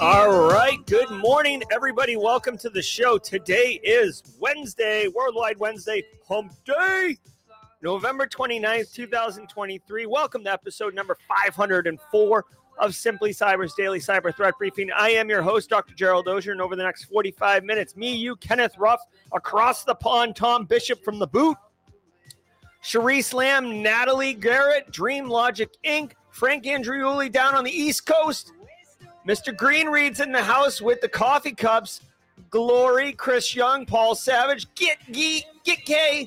All right. Good morning, everybody. Welcome to the show. Today is Wednesday, Worldwide Wednesday, Hump Day, November 29th, 2023. Welcome to episode number 504 of Simply Cyber's Daily Cyber Threat Briefing. I am your host, Dr. Gerald Auger, and over the next 45 minutes, me, you, Kenneth Ruff, across the pond, Tom Bishop from the boot, Cherise Lamb, Natalie Garrett, Dream Logic Inc., Frank Andriuli down on the East Coast, Mr. Green reads in the house with the coffee cups. Glory, Chris Young, Paul Savage, Get Geek, Get K,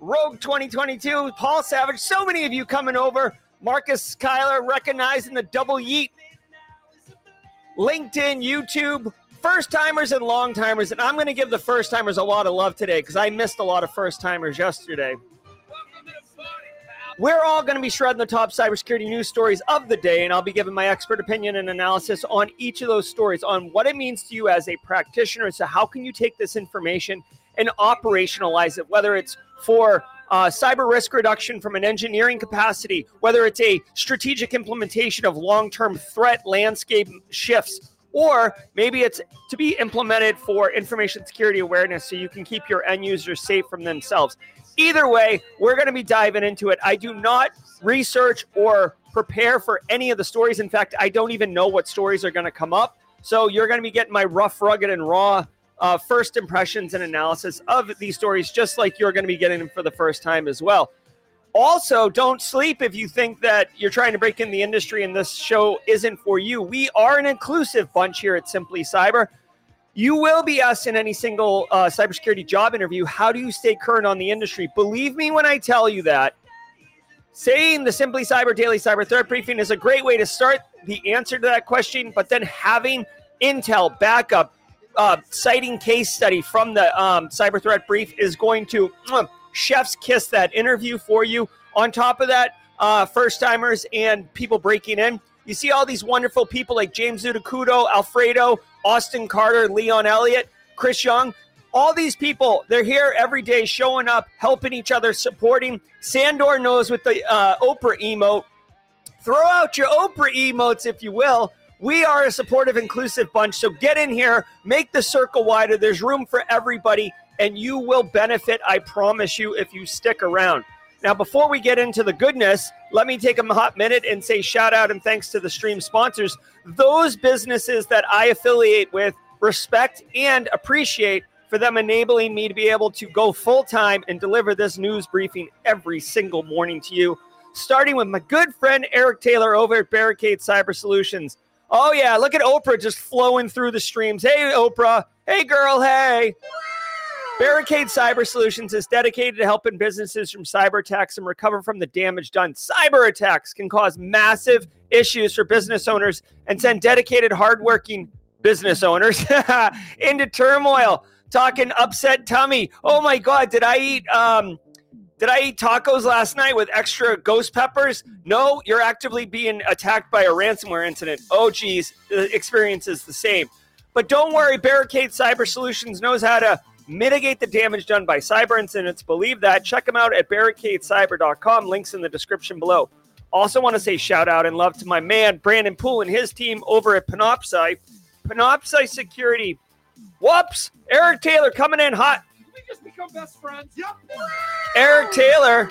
Rogue 2022, Paul Savage. So many of you coming over. Marcus Schuyler recognizing the double yeet. LinkedIn, YouTube, first timers and long timers. And I'm going to give the first timers a lot of love today because I missed a lot of first timers yesterday. We're all going to be shredding the top cybersecurity news stories of the day, and I'll be giving my expert opinion and analysis on each of those stories, on what it means to you as a practitioner. So, how can you take this information and operationalize it, whether it's for uh, cyber risk reduction from an engineering capacity, whether it's a strategic implementation of long term threat landscape shifts, or maybe it's to be implemented for information security awareness so you can keep your end users safe from themselves. Either way, we're going to be diving into it. I do not research or prepare for any of the stories. In fact, I don't even know what stories are going to come up. So you're going to be getting my rough, rugged, and raw uh, first impressions and analysis of these stories, just like you're going to be getting them for the first time as well. Also, don't sleep if you think that you're trying to break in the industry and this show isn't for you. We are an inclusive bunch here at Simply Cyber. You will be asked in any single uh, cybersecurity job interview, how do you stay current on the industry? Believe me when I tell you that. Saying the Simply Cyber Daily Cyber Threat Briefing is a great way to start the answer to that question, but then having intel, backup, uh, citing case study from the um, Cyber Threat Brief is going to uh, chef's kiss that interview for you. On top of that, uh, first timers and people breaking in. You see all these wonderful people like James Zudacuto, Alfredo, Austin Carter, Leon Elliott, Chris Young. All these people, they're here every day showing up, helping each other, supporting. Sandor knows with the uh, Oprah emote. Throw out your Oprah emotes, if you will. We are a supportive, inclusive bunch. So get in here, make the circle wider. There's room for everybody, and you will benefit, I promise you, if you stick around. Now, before we get into the goodness, let me take a hot minute and say shout out and thanks to the stream sponsors. Those businesses that I affiliate with respect and appreciate for them enabling me to be able to go full time and deliver this news briefing every single morning to you. Starting with my good friend Eric Taylor over at Barricade Cyber Solutions. Oh, yeah, look at Oprah just flowing through the streams. Hey, Oprah. Hey, girl. Hey. Barricade Cyber Solutions is dedicated to helping businesses from cyber attacks and recover from the damage done. Cyber attacks can cause massive issues for business owners and send dedicated, hardworking business owners into turmoil. Talking upset tummy. Oh my God, did I eat um, did I eat tacos last night with extra ghost peppers? No, you're actively being attacked by a ransomware incident. Oh geez, the experience is the same. But don't worry, Barricade Cyber Solutions knows how to mitigate the damage done by cyber incidents. Believe that. Check them out at barricadecyber.com. Links in the description below. Also, want to say shout out and love to my man Brandon Poole and his team over at Panoptcy. Panoptcy Security. Whoops! Eric Taylor coming in hot. we just become best friends? Yep. Eric Taylor.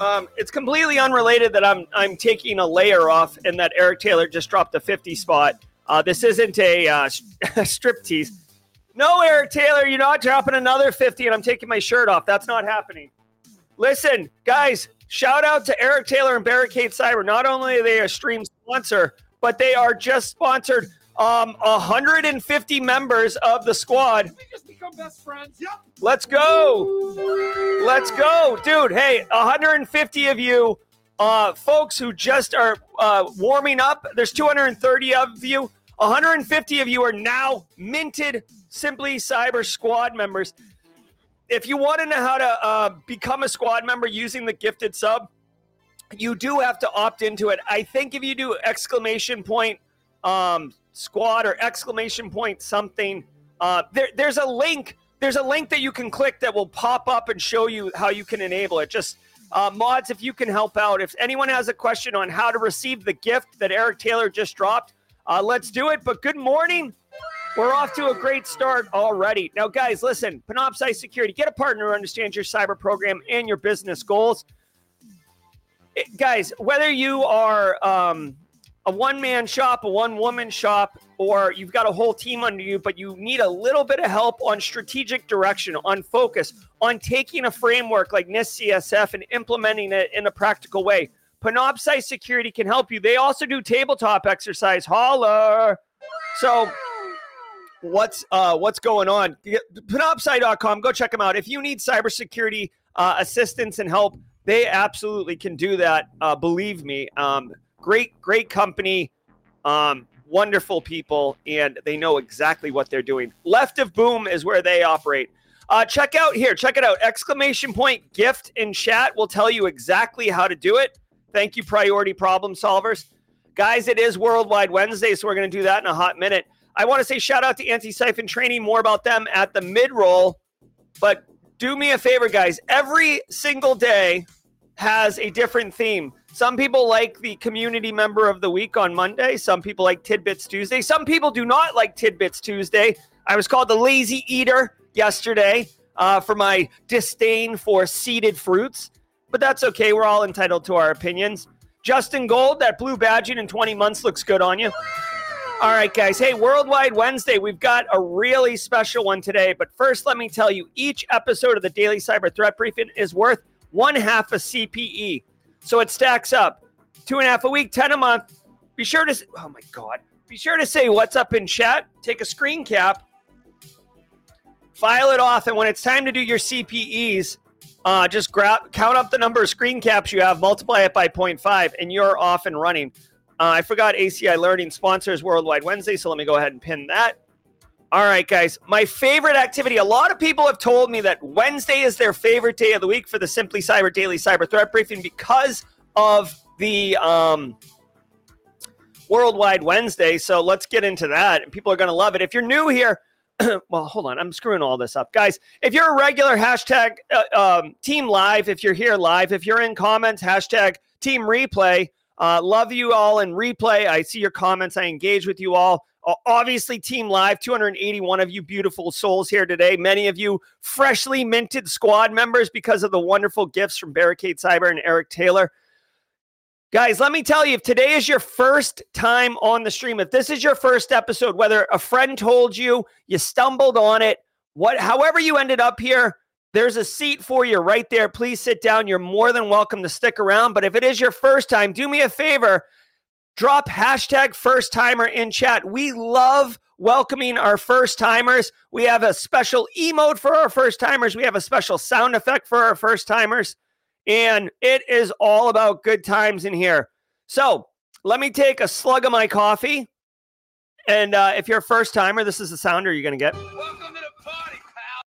Um, it's completely unrelated that I'm I'm taking a layer off and that Eric Taylor just dropped a 50 spot. Uh, this isn't a uh, strip tease. No, Eric Taylor, you're not dropping another 50 and I'm taking my shirt off. That's not happening. Listen, guys, shout out to Eric Taylor and Barricade Cyber. Not only are they a stream sponsor, but they are just sponsored um 150 members of the squad. We just become best friends? Yep. Let's go. Let's go. Dude, hey, 150 of you uh folks who just are uh warming up. There's 230 of you. 150 of you are now minted Simply Cyber squad members. If you want to know how to uh, become a squad member using the gifted sub, you do have to opt into it. I think if you do exclamation point um, squad or exclamation point something, uh, there, there's a link. There's a link that you can click that will pop up and show you how you can enable it. Just uh, mods, if you can help out. If anyone has a question on how to receive the gift that Eric Taylor just dropped, uh, let's do it. But good morning. We're off to a great start already. Now, guys, listen, Panoptcy Security, get a partner who understands your cyber program and your business goals. It, guys, whether you are um, a one man shop, a one woman shop, or you've got a whole team under you, but you need a little bit of help on strategic direction, on focus, on taking a framework like NIST CSF and implementing it in a practical way. Panoptcy Security can help you. They also do tabletop exercise. Holler. So, what's uh, what's going on. Panoptcy.com, go check them out. If you need cybersecurity uh, assistance and help, they absolutely can do that. Uh, believe me. Um, great, great company, um, wonderful people, and they know exactly what they're doing. Left of Boom is where they operate. Uh, check out here, check it out. Exclamation point gift in chat will tell you exactly how to do it. Thank you, priority problem solvers. Guys, it is Worldwide Wednesday, so we're going to do that in a hot minute. I want to say shout out to Antisyphon Training. More about them at the mid roll. But do me a favor, guys. Every single day has a different theme. Some people like the community member of the week on Monday. Some people like Tidbits Tuesday. Some people do not like Tidbits Tuesday. I was called the lazy eater yesterday uh, for my disdain for seeded fruits, but that's okay. We're all entitled to our opinions. Justin Gold, that blue badging in 20 months looks good on you. All right, guys. Hey, Worldwide Wednesday, we've got a really special one today. But first, let me tell you each episode of the Daily Cyber Threat Briefing is worth one half a CPE. So it stacks up two and a half a week, 10 a month. Be sure to, oh my God, be sure to say what's up in chat, take a screen cap, file it off. And when it's time to do your CPEs, uh, just grab, count up the number of screen caps you have, multiply it by 0.5, and you're off and running. Uh, I forgot ACI Learning sponsors Worldwide Wednesday, so let me go ahead and pin that. All right, guys. My favorite activity. A lot of people have told me that Wednesday is their favorite day of the week for the Simply Cyber Daily Cyber Threat Briefing because of the um, Worldwide Wednesday. So let's get into that. And people are going to love it. If you're new here, well, hold on. I'm screwing all this up. Guys, if you're a regular hashtag uh, um, team live, if you're here live, if you're in comments, hashtag team replay, uh, love you all in replay. I see your comments. I engage with you all. Obviously, Team Live, 281 of you beautiful souls here today. Many of you freshly minted squad members because of the wonderful gifts from Barricade Cyber and Eric Taylor. Guys, let me tell you, if today is your first time on the stream, if this is your first episode, whether a friend told you, you stumbled on it, what however you ended up here, there's a seat for you right there. Please sit down. You're more than welcome to stick around. But if it is your first time, do me a favor drop hashtag first timer in chat. We love welcoming our first timers. We have a special emote for our first timers, we have a special sound effect for our first timers. And it is all about good times in here. So let me take a slug of my coffee. And uh, if you're a first timer, this is the sounder you're going to get. Welcome to the party, pal.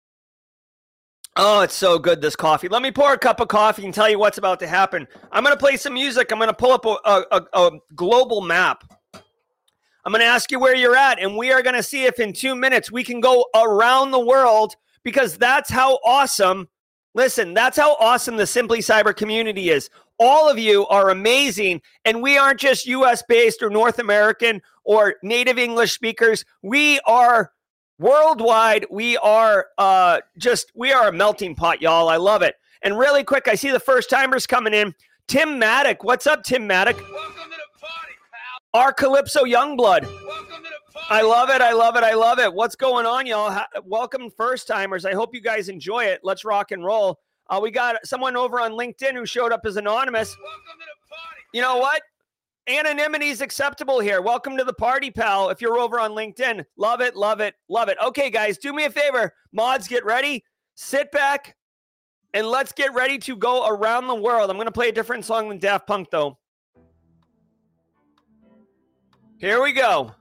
Oh, it's so good, this coffee. Let me pour a cup of coffee and tell you what's about to happen. I'm going to play some music. I'm going to pull up a, a, a global map. I'm going to ask you where you're at, and we are going to see if in two minutes we can go around the world because that's how awesome. Listen, that's how awesome the Simply Cyber community is. All of you are amazing, and we aren't just US based or North American or native English speakers. We are worldwide. We are uh, just, we are a melting pot, y'all. I love it. And really quick, I see the first timers coming in. Tim Maddock. What's up, Tim Maddock? Welcome to the party, pal. Our Calypso Youngblood. Welcome to the party. I love it. I love it. I love it. What's going on, y'all? Welcome, first timers. I hope you guys enjoy it. Let's rock and roll. Uh, we got someone over on LinkedIn who showed up as anonymous. Welcome to the party. You know what? Anonymity is acceptable here. Welcome to the party, pal. If you're over on LinkedIn, love it, love it, love it. Okay, guys, do me a favor. Mods, get ready. Sit back and let's get ready to go around the world. I'm going to play a different song than Daft Punk, though. Here we go.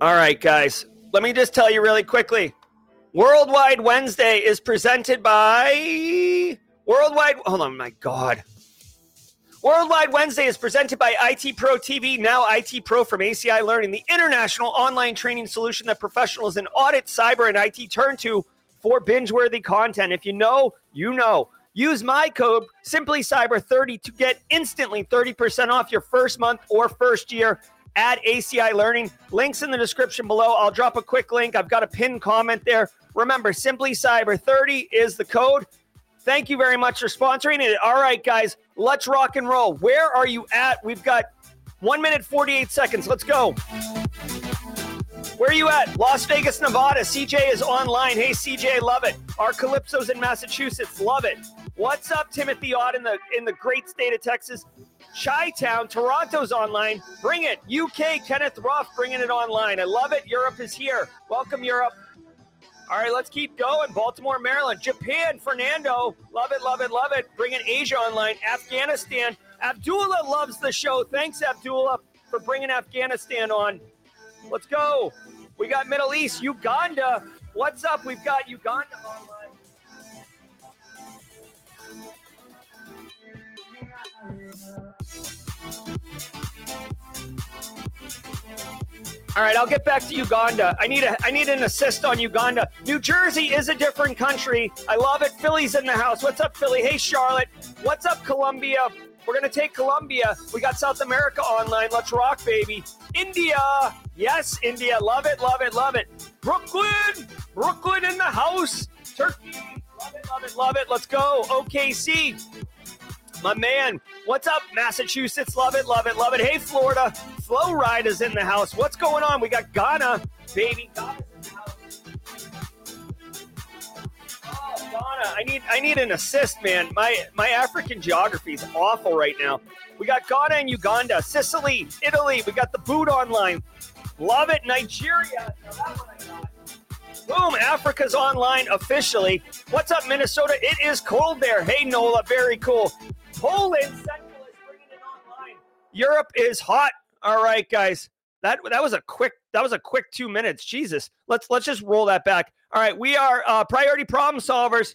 All right, guys. Let me just tell you really quickly. Worldwide Wednesday is presented by Worldwide. Hold on, my God. Worldwide Wednesday is presented by IT Pro TV, now IT Pro from ACI Learning, the international online training solution that professionals in audit, cyber, and IT turn to for binge worthy content. If you know, you know. Use my code SimplyCyber30 to get instantly 30% off your first month or first year at ACI Learning. Links in the description below. I'll drop a quick link. I've got a pinned comment there. Remember, SimplyCyber30 is the code. Thank you very much for sponsoring it. All right, guys, let's rock and roll. Where are you at? We've got one minute, 48 seconds. Let's go. Where are you at? Las Vegas, Nevada. CJ is online. Hey, CJ, love it. Our Calypso's in Massachusetts. Love it. What's up, Timothy Ott in the in the great state of Texas? Chi Town, Toronto's online. Bring it. UK, Kenneth Ruff bringing it online. I love it. Europe is here. Welcome, Europe. All right, let's keep going. Baltimore, Maryland, Japan, Fernando. Love it, love it, love it. Bringing Asia online. Afghanistan. Abdullah loves the show. Thanks, Abdullah, for bringing Afghanistan on. Let's go. We got Middle East, Uganda. What's up? We've got Uganda online. All right, I'll get back to Uganda. I need a I need an assist on Uganda. New Jersey is a different country. I love it. Philly's in the house. What's up, Philly? Hey, Charlotte. What's up, Colombia? We're gonna take Colombia. We got South America online. Let's rock, baby. India. Yes, India. Love it, love it, love it. Brooklyn. Brooklyn in the house. Turkey. Love it, love it, love it. Let's go. OKC. My man, what's up, Massachusetts? Love it, love it, love it. Hey, Florida, Flow Ride is in the house. What's going on? We got Ghana, baby. Oh, Ghana, I need, I need an assist, man. My, my African geography is awful right now. We got Ghana and Uganda, Sicily, Italy. We got the boot online. Love it, Nigeria. Boom, Africa's online officially. What's up, Minnesota? It is cold there. Hey, Nola, very cool. Poland Central is bringing it online. Europe is hot. All right, guys. That that was a quick that was a quick two minutes. Jesus. Let's let's just roll that back. All right, we are uh, priority problem solvers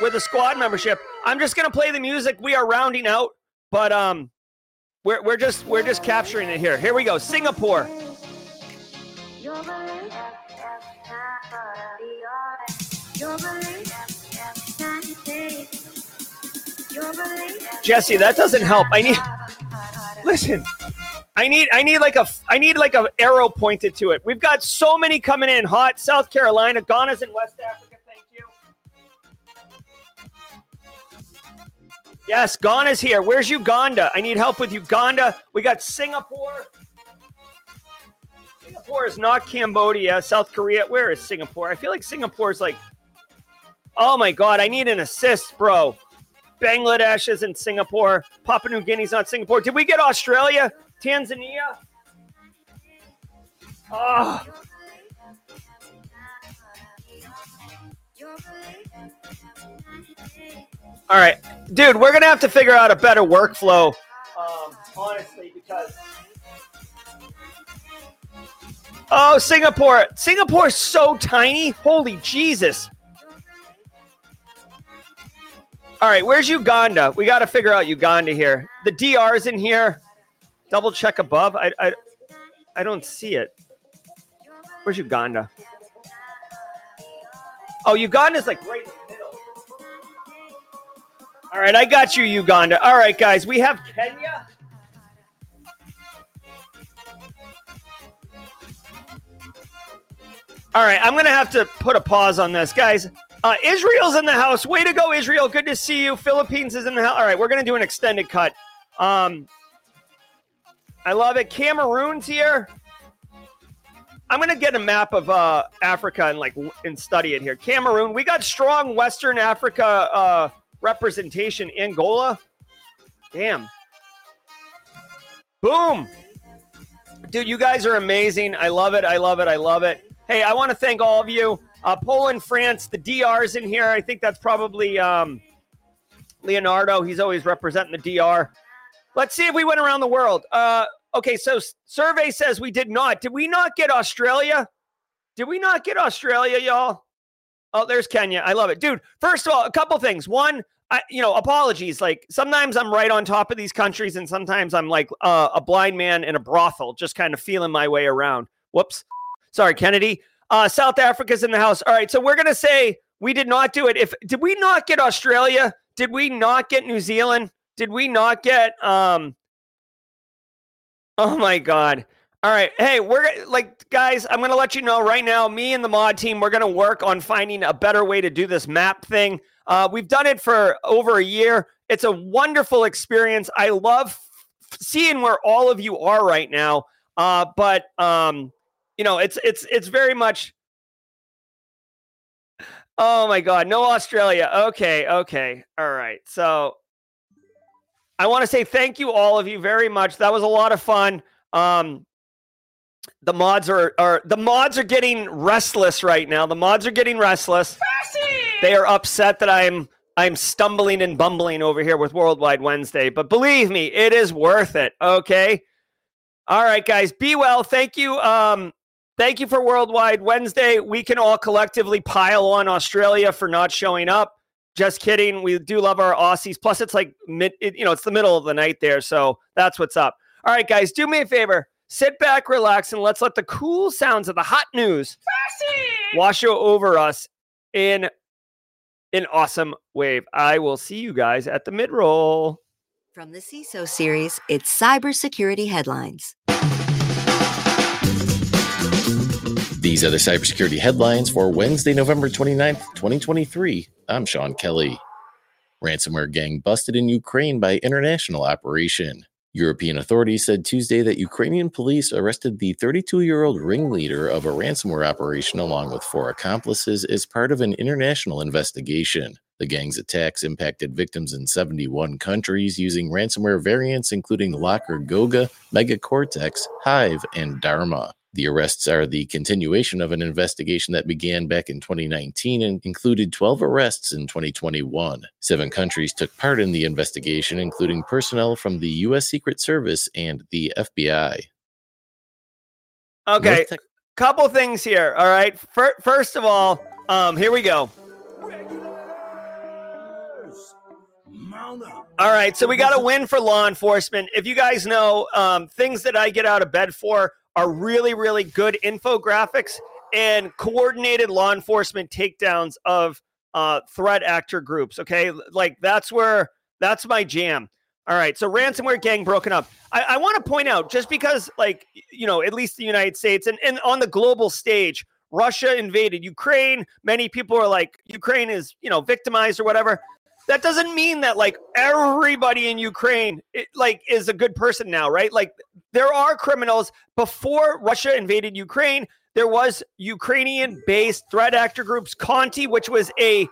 with a squad membership. I'm just gonna play the music. We are rounding out, but um, we're we're just we're just capturing it here. Here we go. Singapore. Jesse, that doesn't help. I need listen. I need I need like a I need like a arrow pointed to it. We've got so many coming in hot. South Carolina, Ghana's in West Africa. Thank you. Yes, Ghana's here. Where's Uganda? I need help with Uganda. We got Singapore. Singapore is not Cambodia. South Korea. Where is Singapore? I feel like Singapore is like. Oh my God! I need an assist, bro. Bangladesh is in Singapore. Papua New Guinea's not Singapore. Did we get Australia? Tanzania? Oh. All right, dude, we're gonna have to figure out a better workflow. Um, honestly, because oh, Singapore, Singapore's so tiny. Holy Jesus! All right, where's Uganda? We got to figure out Uganda here. The DR's in here. Double check above. I, I, I don't see it. Where's Uganda? Oh, Uganda's like right in the middle. All right, I got you, Uganda. All right, guys, we have Kenya. All right, I'm going to have to put a pause on this, guys. Uh, Israel's in the house. Way to go, Israel. Good to see you. Philippines is in the house. All right, we're going to do an extended cut. Um, I love it. Cameroon's here. I'm going to get a map of uh, Africa and like and study it here. Cameroon. We got strong Western Africa uh, representation. Angola. Damn. Boom. Dude, you guys are amazing. I love it. I love it. I love it. Hey, I want to thank all of you. Uh, Poland, France, the DR's in here. I think that's probably um, Leonardo. He's always representing the DR. Let's see if we went around the world. Uh, okay, so survey says we did not. Did we not get Australia? Did we not get Australia, y'all? Oh, there's Kenya. I love it, dude. First of all, a couple things. One, I, you know, apologies. Like sometimes I'm right on top of these countries, and sometimes I'm like uh, a blind man in a brothel, just kind of feeling my way around. Whoops. Sorry, Kennedy. Uh, South Africa's in the house. All right, so we're gonna say we did not do it. If did we not get Australia? Did we not get New Zealand? Did we not get um? Oh my God. All right. Hey, we're like, guys, I'm going to let you know right now. Me and the mod team, we're going to work on finding a better way to do this map thing. Uh, we've done it for over a year. It's a wonderful experience. I love seeing where all of you are right now. Uh, but um, you know, it's it's it's very much. Oh my God, no Australia. Okay, okay, all right. So I want to say thank you all of you very much. That was a lot of fun. Um, the mods are are the mods are getting restless right now. The mods are getting restless. They are upset that I'm I'm stumbling and bumbling over here with Worldwide Wednesday, but believe me, it is worth it. Okay. All right, guys. Be well. Thank you. Um, thank you for Worldwide Wednesday. We can all collectively pile on Australia for not showing up. Just kidding. We do love our Aussies. Plus, it's like mid, it, you know, it's the middle of the night there, so that's what's up. All right, guys, do me a favor. Sit back, relax, and let's let the cool sounds of the hot news wash over us in an awesome wave. I will see you guys at the mid roll. From the CISO series, it's cybersecurity headlines. These are the cybersecurity headlines for Wednesday, November 29th, 2023. I'm Sean Kelly. Ransomware gang busted in Ukraine by international operation. European authorities said Tuesday that Ukrainian police arrested the 32 year old ringleader of a ransomware operation along with four accomplices as part of an international investigation. The gang's attacks impacted victims in 71 countries using ransomware variants including Locker Goga, MegaCortex, Hive, and Dharma. The arrests are the continuation of an investigation that began back in 2019 and included 12 arrests in 2021. Seven countries took part in the investigation, including personnel from the U.S. Secret Service and the FBI. Okay, North Tech- couple things here. All right. Fir- First of all, um, here we go. All right, so we got a win for law enforcement. If you guys know, um, things that I get out of bed for are really, really good infographics and coordinated law enforcement takedowns of uh, threat actor groups. Okay, like that's where that's my jam. All right, so ransomware gang broken up. I, I want to point out just because, like, you know, at least the United States and, and on the global stage, Russia invaded Ukraine. Many people are like, Ukraine is, you know, victimized or whatever that doesn't mean that like everybody in Ukraine it, like is a good person now, right? Like there are criminals before Russia invaded Ukraine. There was Ukrainian-based threat actor groups, Conti, which was a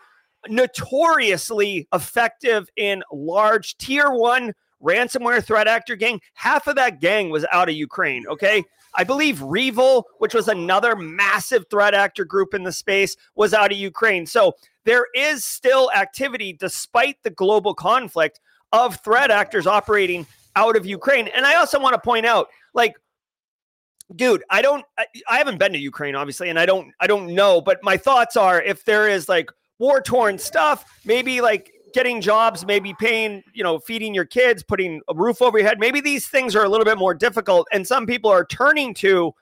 notoriously effective in large tier one ransomware threat actor gang. Half of that gang was out of Ukraine. Okay. I believe REvil, which was another massive threat actor group in the space, was out of Ukraine. So there is still activity despite the global conflict of threat actors operating out of Ukraine. And I also want to point out, like, dude, I don't, I, I haven't been to Ukraine, obviously, and I don't, I don't know. But my thoughts are, if there is like war torn stuff, maybe like getting jobs, maybe paying, you know, feeding your kids, putting a roof over your head. Maybe these things are a little bit more difficult, and some people are turning to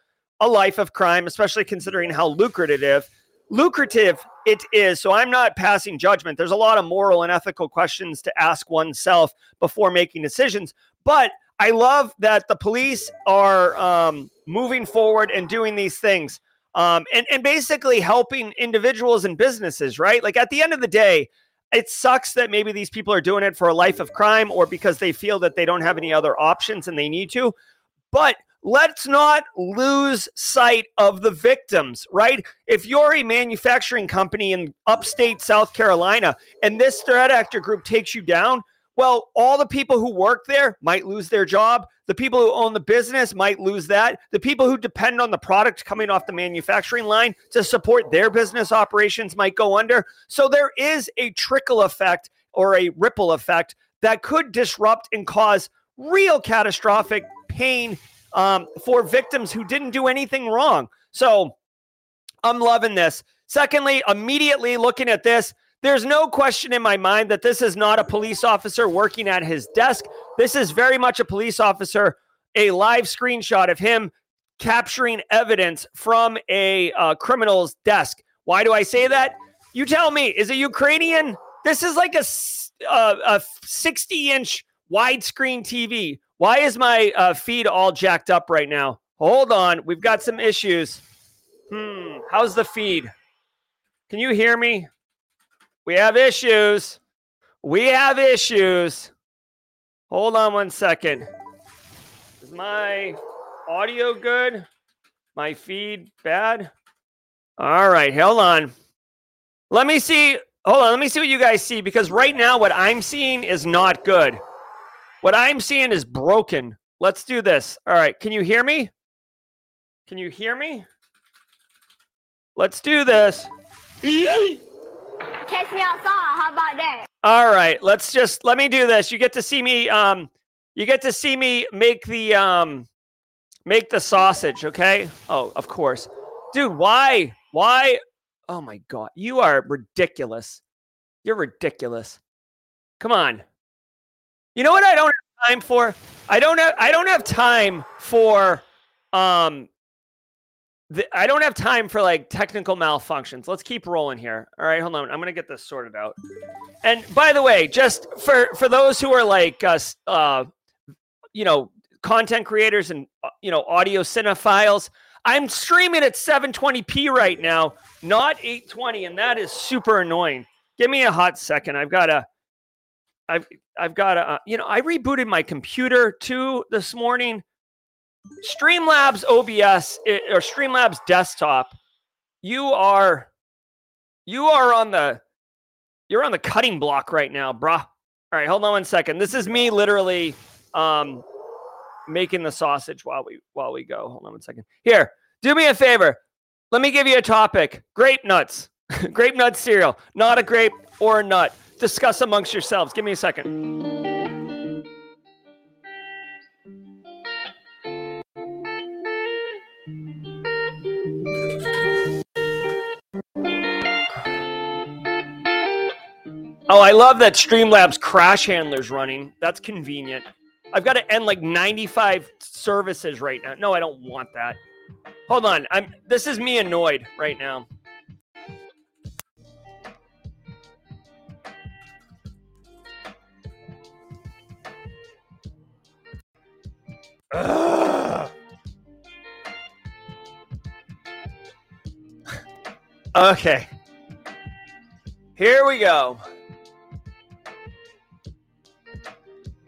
a life of crime, especially considering how lucrative lucrative it is. So I'm not passing judgment. There's a lot of moral and ethical questions to ask oneself before making decisions. But I love that the police are um, moving forward and doing these things um, and, and basically helping individuals and businesses, right? Like at the end of the day, it sucks that maybe these people are doing it for a life of crime or because they feel that they don't have any other options and they need to. But let's not lose sight of the victims, right? If you're a manufacturing company in upstate South Carolina and this threat actor group takes you down, well, all the people who work there might lose their job. The people who own the business might lose that. The people who depend on the product coming off the manufacturing line to support their business operations might go under. So there is a trickle effect or a ripple effect that could disrupt and cause real catastrophic pain um, for victims who didn't do anything wrong. So I'm loving this. Secondly, immediately looking at this, there's no question in my mind that this is not a police officer working at his desk. This is very much a police officer, a live screenshot of him capturing evidence from a uh, criminal's desk. Why do I say that? You tell me. Is it Ukrainian? This is like a, uh, a 60 inch widescreen TV. Why is my uh, feed all jacked up right now? Hold on. We've got some issues. Hmm. How's the feed? Can you hear me? We have issues. We have issues. Hold on one second. Is my audio good? My feed bad? All right, hold on. Let me see. Hold on, let me see what you guys see because right now what I'm seeing is not good. What I'm seeing is broken. Let's do this. All right, can you hear me? Can you hear me? Let's do this. Catch me outside. How about that? All right, let's just let me do this. You get to see me um you get to see me make the um make the sausage, okay? Oh, of course. Dude, why? Why? Oh my god. You are ridiculous. You're ridiculous. Come on. You know what I don't have time for? I don't have I don't have time for um the, I don't have time for like technical malfunctions. Let's keep rolling here. All right, hold on. I'm gonna get this sorted out. And by the way, just for for those who are like us, uh, you know, content creators and uh, you know, audio cinephiles, I'm streaming at 720p right now, not 820, and that is super annoying. Give me a hot second. I've got to. I've I've got to. Uh, you know, I rebooted my computer too this morning Streamlabs OBS or Streamlabs desktop, you are you are on the you're on the cutting block right now, bruh. All right, hold on one second. This is me literally um making the sausage while we while we go. Hold on one second. Here, do me a favor. Let me give you a topic. Grape nuts. grape nut cereal. Not a grape or a nut. Discuss amongst yourselves. Give me a second. Oh, I love that Streamlabs crash handler's running. That's convenient. I've got to end like 95 services right now. No, I don't want that. Hold on. I'm this is me annoyed right now. Ugh. okay. Here we go.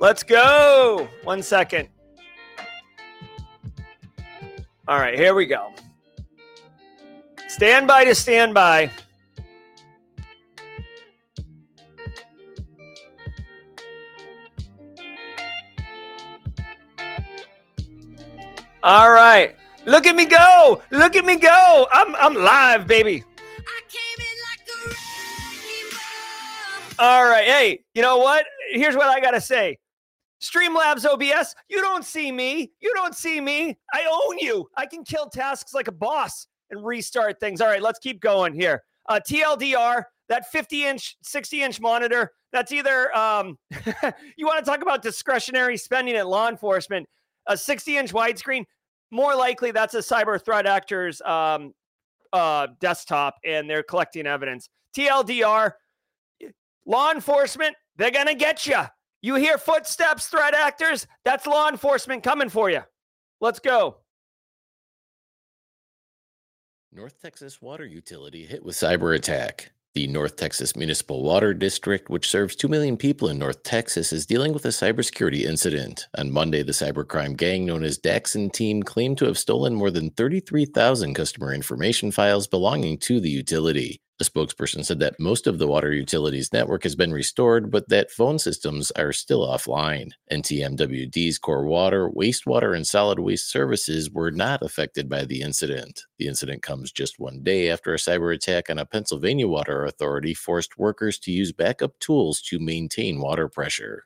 Let's go. One second. All right, here we go. Stand by to stand by. All right. Look at me go. Look at me go. I'm I'm live, baby. All right. Hey, you know what? Here's what I got to say. Streamlabs OBS, you don't see me. You don't see me. I own you. I can kill tasks like a boss and restart things. All right, let's keep going here. Uh, TLDR, that 50 inch, 60 inch monitor, that's either, um, you want to talk about discretionary spending at law enforcement, a 60 inch widescreen, more likely that's a cyber threat actor's um, uh, desktop and they're collecting evidence. TLDR, law enforcement, they're going to get you. You hear footsteps, threat actors, that's law enforcement coming for you. Let's go. North Texas water utility hit with cyber attack. The North Texas Municipal Water District, which serves 2 million people in North Texas, is dealing with a cybersecurity incident. On Monday, the cybercrime gang known as Daixin Team claimed to have stolen more than 33,000 customer information files belonging to the utility. A spokesperson said that most of the water utility's network has been restored, but that phone systems are still offline. NTMWD's core water, wastewater, and solid waste services were not affected by the incident. The incident comes just one day after a cyber attack on a Pennsylvania water authority forced workers to use backup tools to maintain water pressure.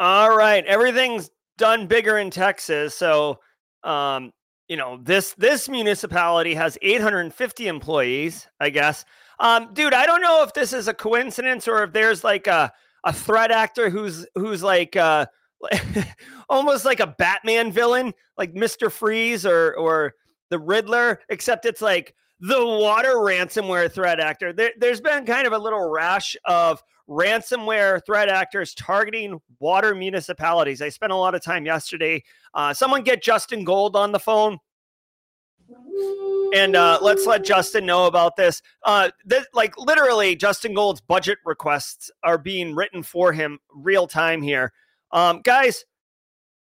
All right, everything's done bigger in Texas, so um, you know this this municipality has 850 employees i guess. Um dude i don't know if this is a coincidence or if there's like a a threat actor who's who's like uh almost like a batman villain like mr freeze or or the riddler except it's like the water ransomware threat actor. There, there's been kind of a little rash of ransomware threat actors targeting water municipalities. I spent a lot of time yesterday. Uh, someone get Justin Gold on the phone. And uh, let's let Justin know about this. Uh, this. Like literally, Justin Gold's budget requests are being written for him real time here. Um, guys,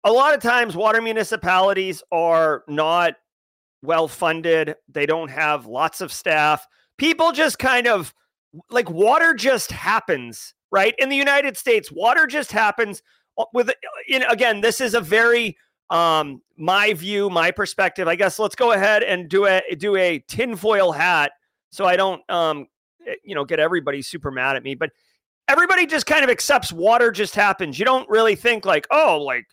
a lot of times water municipalities are not well funded. They don't have lots of staff. People just kind of like water just happens, right? In the United States, water just happens uh, with you know, again, this is a very um my view, my perspective. I guess let's go ahead and do a do a tinfoil hat so I don't um eh, you know get everybody super mad at me, but everybody just kind of accepts water just happens. You don't really think like, oh, like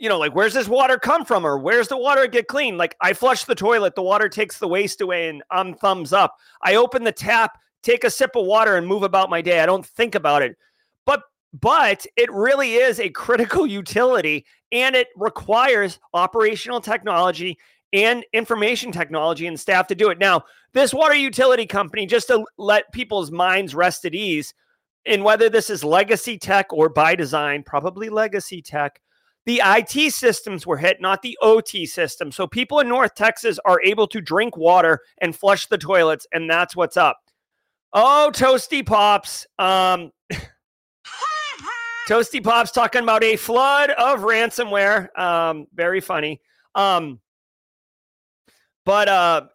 you know, like where's this water come from or where's the water get clean? Like I flush the toilet, the water takes the waste away and I'm thumbs up. I open the tap, take a sip of water and move about my day. I don't think about it. But but it really is a critical utility and it requires operational technology and information technology and staff to do it. Now, this water utility company just to let people's minds rest at ease in whether this is legacy tech or by design, probably legacy tech the IT systems were hit, not the OT system. So people in North Texas are able to drink water and flush the toilets, and that's what's up. Oh, Toasty Pops. Um, Toasty Pops talking about a flood of ransomware. Um, very funny. Um, but uh,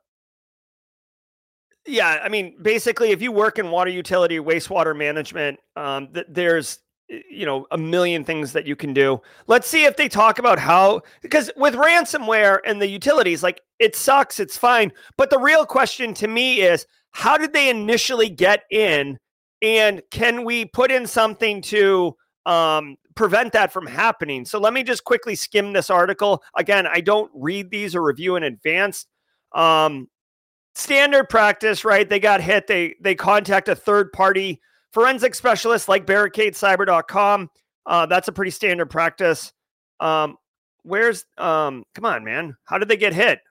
yeah, I mean, basically, if you work in water utility, wastewater management, um, th- there's you know a million things that you can do. Let's see if they talk about how because with ransomware and the utilities like it sucks it's fine. But the real question to me is how did they initially get in? And can we put in something to um, prevent that from happening? So let me just quickly skim this article. Again i don't read these or review in advance. Um, standard practice right? They got hit. They they contact a third party forensic specialists like barricadecyber.com. Uh, that's a pretty standard practice. Um, where's, um, come on, man. How did they get hit?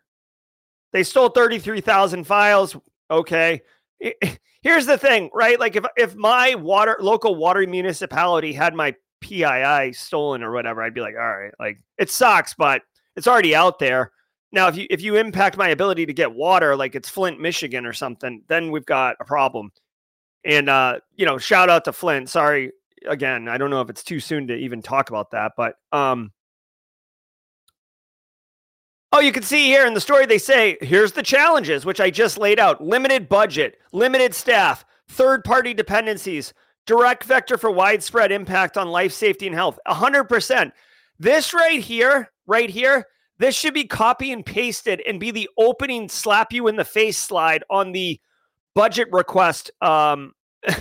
They stole 33,000 files. Okay. Here's the thing, right? Like if, if my water, local water municipality had my PII stolen or whatever, I'd be like, all right, like it sucks, but it's already out there. Now, if you if you impact my ability to get water, like it's Flint, Michigan or something, then we've got a problem. And uh, you know, shout out to Flint. Sorry again, I don't know if it's too soon to even talk about that, but um Oh, you can see here in the story they say, here's the challenges which I just laid out. Limited budget, limited staff, third-party dependencies, direct vector for widespread impact on life safety and health. 100%. This right here, right here, this should be copy and pasted and be the opening slap you in the face slide on the budget request um,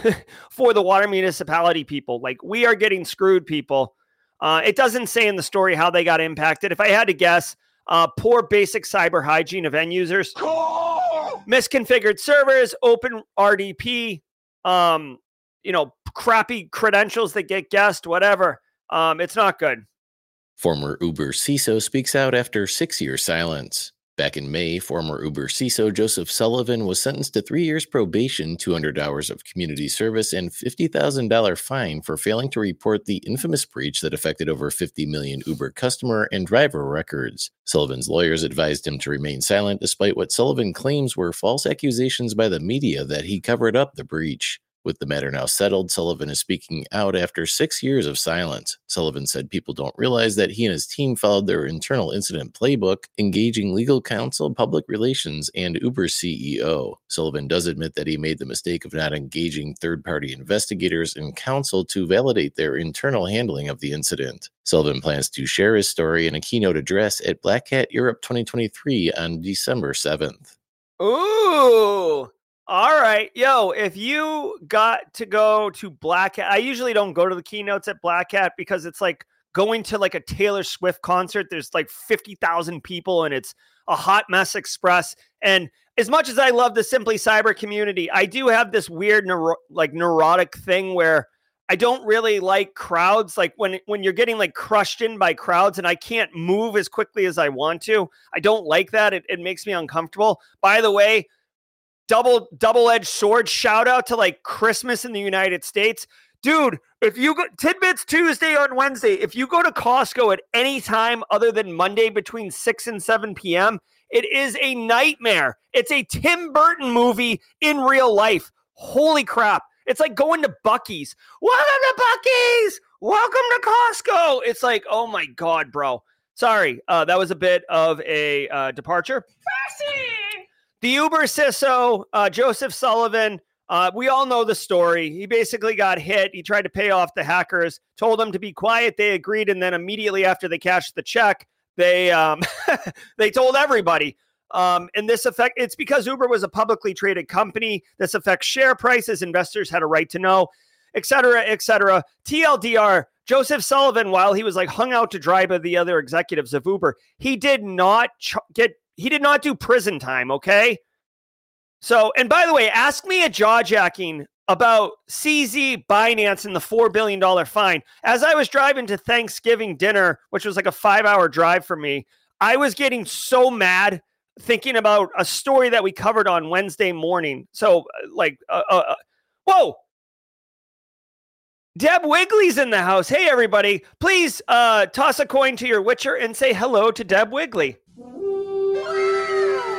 for the water municipality people. Like we are getting screwed, people. Uh, it doesn't say in the story how they got impacted. If I had to guess, uh, poor basic cyber hygiene of end users, misconfigured servers, open RDP, um, you know, crappy credentials that get guessed, whatever. Um, it's not good. Former Uber CISO speaks out after six year silence. Back in May, former Uber CISO Joseph Sullivan was sentenced to three years probation, 200 hours of community service, and $50,000 fine for failing to report the infamous breach that affected over 50 million Uber customer and driver records. Sullivan's lawyers advised him to remain silent despite what Sullivan claims were false accusations by the media that he covered up the breach. With the matter now settled, Sullivan is speaking out after six years of silence. Sullivan said people don't realize that he and his team followed their internal incident playbook, engaging legal counsel, public relations, and Uber CEO. Sullivan does admit that he made the mistake of not engaging third party investigators and counsel to validate their internal handling of the incident. Sullivan plans to share his story in a keynote address at Black Hat Europe 2023 on December 7th. Ooh. All right. Yo, if you got to go to Black Hat, I usually don't go to the keynotes at Black Hat because it's like going to like a Taylor Swift concert. There's like 50,000 people and it's a hot mess express. And as much as I love the Simply Cyber community, I do have this weird neuro- like neurotic thing where I don't really like crowds. Like when when you're getting like crushed in by crowds and I can't move as quickly as I want to. I don't like that. It, it makes me uncomfortable. By the way, double double edged sword shout out to like Christmas in the United States. Dude, if you go tidbits Tuesday on Wednesday, if you go to Costco at any time other than Monday between 6 and 7 p.m., it is a nightmare. It's a Tim Burton movie in real life. Holy crap. It's like going to Buc-ee's. Welcome to Buc-ee's. Welcome to Costco. It's like, oh my God, bro. Sorry, uh, that was a bit of a uh, departure. The Uber CISO, uh, Joseph Sullivan, uh, we all know the story. He basically got hit. He tried to pay off the hackers, told them to be quiet. They agreed, and then immediately after they cashed the check, they um, they told everybody. Um, and this effect it's because Uber was a publicly traded company. This affects share prices. Investors had a right to know, et cetera, et cetera. TLDR. Joseph Sullivan, while he was like hung out to dry by the other executives of Uber, he did not ch- get he did not do prison time, okay? So, and by the way, ask me a jaw jacking about CZ Binance and the $4 billion fine. As I was driving to Thanksgiving dinner, which was like a five hour drive for me, I was getting so mad thinking about a story that we covered on Wednesday morning. So, uh, like, uh, uh, uh, whoa. Deb Wigley's in the house. Hey, everybody. Please uh, toss a coin to your Witcher and say hello to Deb Wigley.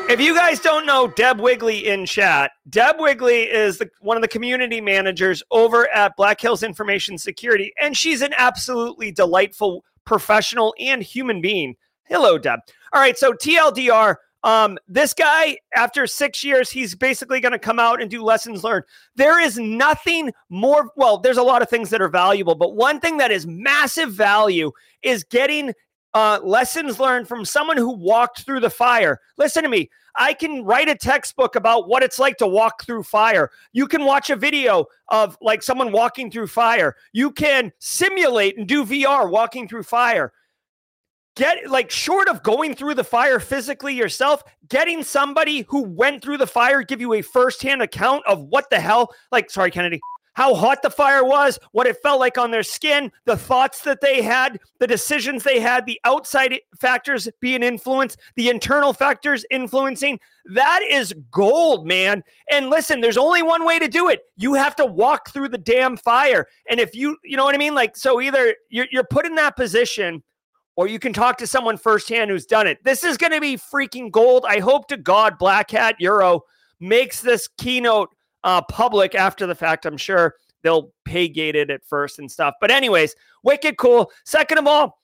If you guys don't know Deb Wigley in chat, Deb Wigley is the, one of the community managers over at Black Hills Information Security, and she's an absolutely delightful professional and human being. Hello, Deb. All right, so TLDR, um, this guy, after six years, he's basically going to come out and do lessons learned. There is nothing more, well, there's a lot of things that are valuable, but one thing that is massive value is getting uh, lessons learned from someone who walked through the fire. Listen to me. I can write a textbook about what it's like to walk through fire. You can watch a video of like someone walking through fire. You can simulate and do VR walking through fire. Get like short of going through the fire physically yourself, getting somebody who went through the fire give you a firsthand account of what the hell, like, sorry, Kennedy, how hot the fire was, what it felt like on their skin, the thoughts that they had, the decisions they had, the outside factors being influenced, the internal factors influencing. That is gold, man. And listen, there's only one way to do it. You have to walk through the damn fire. And if you, you know what I mean? Like, so either you're, you're put in that position or you can talk to someone firsthand who's done it. This is going to be freaking gold. I hope to God Black Hat Euro makes this keynote uh, public after the fact. I'm sure they'll pay gate it at first and stuff. But, anyways, wicked cool. Second of all,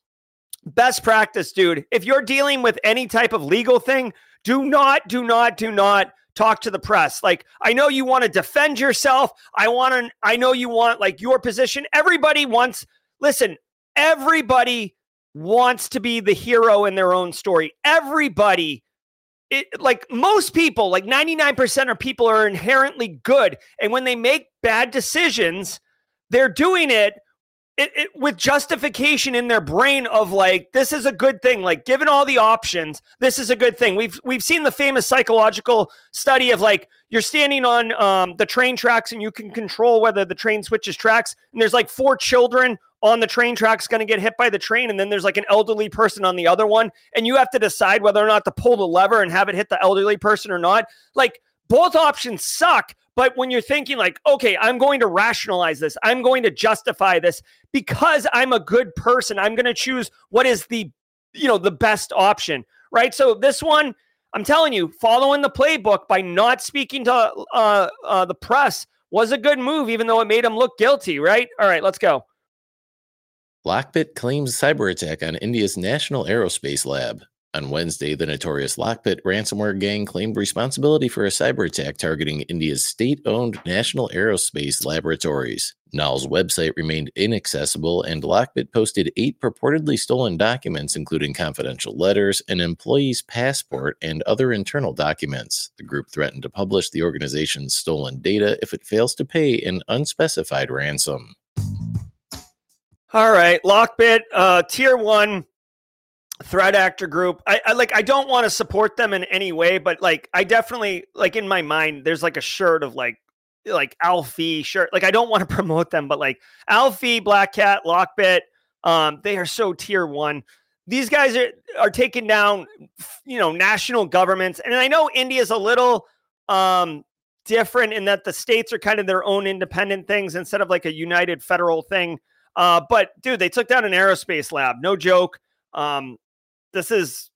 best practice, dude. If you're dealing with any type of legal thing, do not, do not, do not talk to the press. Like, I know you want to defend yourself. I want to, I know you want like your position. Everybody wants, listen, everybody wants to be the hero in their own story. Everybody it, like most people, like 99% of people are inherently good. And when they make bad decisions, they're doing it, it, it, with justification in their brain of like, this is a good thing. Like, given all the options, this is a good thing. We've we've seen the famous psychological study of like you're standing on um, the train tracks and you can control whether the train switches tracks. And there's like four children on the train track's going to get hit by the train, and then there's like an elderly person on the other one, and you have to decide whether or not to pull the lever and have it hit the elderly person or not. Like both options suck. But when you're thinking, like, okay, I'm going to rationalize this, I'm going to justify this because I'm a good person, I'm going to choose what is the, you know, the best option, right? So this one, I'm telling you, following the playbook by not speaking to uh, uh, the press was a good move, even though it made him look guilty, right? All right, let's go. Lockbit claims cyber attack on India's National Aerospace Lab. On Wednesday, the notorious Lockbit ransomware gang claimed responsibility for a cyber attack targeting India's state owned National Aerospace Laboratories. NAL's website remained inaccessible, and Lockbit posted eight purportedly stolen documents, including confidential letters, an employee's passport, and other internal documents. The group threatened to publish the organization's stolen data if it fails to pay an unspecified ransom. All right, Lockbit, uh, tier one threat actor group. I, I like. I don't want to support them in any way, but like, I definitely like in my mind. There's like a shirt of like like ALPHV shirt. Like I don't want to promote them, but like ALPHV, Black Cat, Lockbit, um, they are so tier one. These guys are are taking down, you know, national governments, and I know India's a little um different in that the states are kind of their own independent things instead of like a united federal thing. Uh, but dude, they took down an aerospace lab, no joke. Um, this is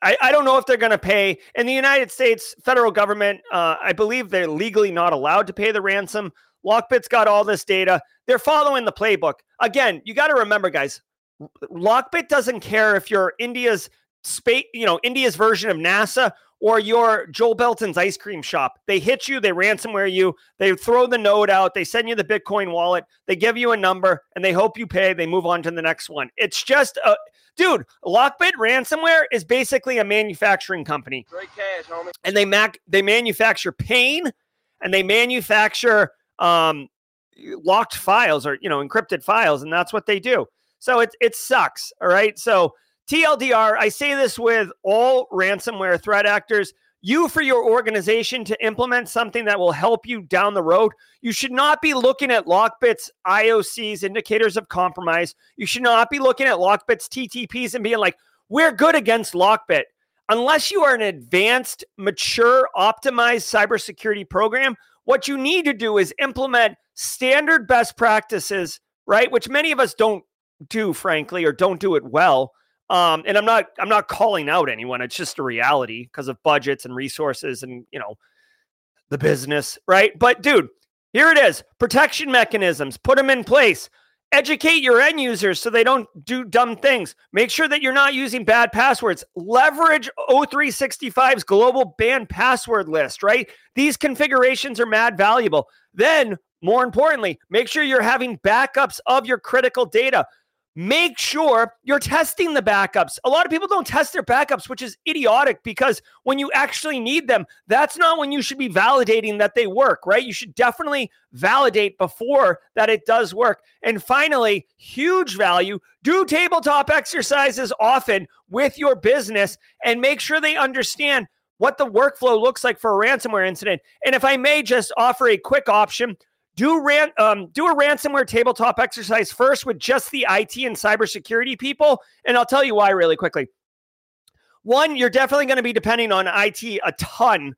I, I don't know if they're going to pay in the United States federal government. Uh, I believe they're legally not allowed to pay the ransom. Lockbit's got all this data. They're following the playbook. Again, you got to remember, guys. Lockbit doesn't care if you're India's space, you know, India's version of NASA or your Joel Belton's ice cream shop. They hit you, they ransomware you, they throw the node out, they send you the Bitcoin wallet, they give you a number, and they hope you pay. They move on to the next one. It's just a dude. Lockbit ransomware is basically a manufacturing company. Great cash, homie. and they mac they manufacture pain and they manufacture um locked files or you know encrypted files and that's what they do so it it sucks all right so tldr i say this with all ransomware threat actors you for your organization to implement something that will help you down the road you should not be looking at lockbit's iocs indicators of compromise you should not be looking at lockbit's ttps and being like we're good against lockbit unless you are an advanced, mature, optimized cybersecurity program, what you need to do is implement standard best practices, right? Which many of us don't do, frankly, or don't do it well. Um, and I'm not I'm not calling out anyone. It's just a reality because of budgets and resources and you know the business, right? But dude, here it is. Protection mechanisms, put them in place. Educate your end users so they don't do dumb things. Make sure that you're not using bad passwords. Leverage O365's global banned password list, right? These configurations are mad valuable. Then, more importantly, make sure you're having backups of your critical data. Make sure you're testing the backups. A lot of people don't test their backups, which is idiotic because when you actually need them, that's not when you should be validating that they work, right? You should definitely validate before that it does work. And finally, huge value do tabletop exercises often with your business and make sure they understand what the workflow looks like for a ransomware incident. And if I may just offer a quick option, do ran um, do a ransomware tabletop exercise first with just the IT and cybersecurity people, and I'll tell you why really quickly. One, you're definitely going to be depending on IT a ton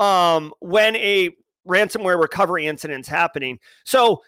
um, when a ransomware recovery incident's happening. So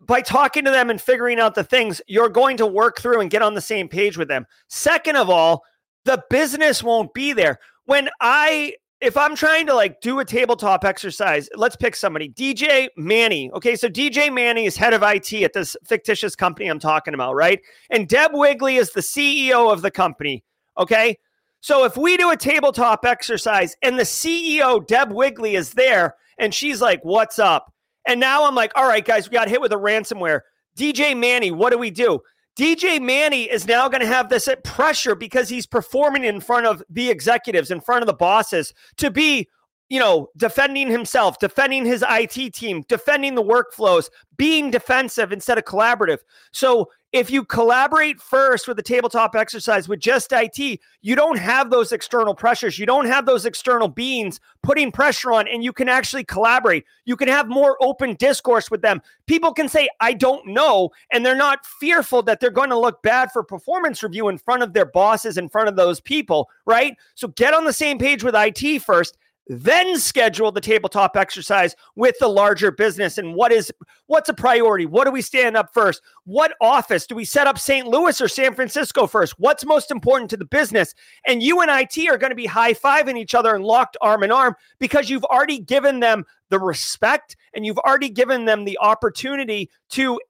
by talking to them and figuring out the things, you're going to work through and get on the same page with them. Second of all, the business won't be there. When I if I'm trying to like do a tabletop exercise, let's pick somebody. DJ Manny. Okay, so DJ Manny is head of IT at this fictitious company I'm talking about, right? And Deb Wigley is the CEO of the company. Okay. So if we do a tabletop exercise and the CEO, Deb Wigley, is there and she's like, What's up? And now I'm like, All right, guys, we got hit with a ransomware. DJ Manny, what do we do? DJ Manny is now going to have this pressure because he's performing in front of the executives, in front of the bosses to be, you know, defending himself, defending his IT team, defending the workflows, being defensive instead of collaborative. So if you collaborate first with the tabletop exercise with just IT, you don't have those external pressures. You don't have those external beings putting pressure on, and you can actually collaborate. You can have more open discourse with them. People can say, I don't know, and they're not fearful that they're going to look bad for performance review in front of their bosses, in front of those people, right? So get on the same page with IT first then schedule the tabletop exercise with the larger business. And what is what's a priority? What do we stand up first? What office? Do we set up st louis or san francisco first? What's most important to the business? And you and it are going to be high-fiving each other and locked arm in arm because you've already given them the respect and you've already given them the opportunity to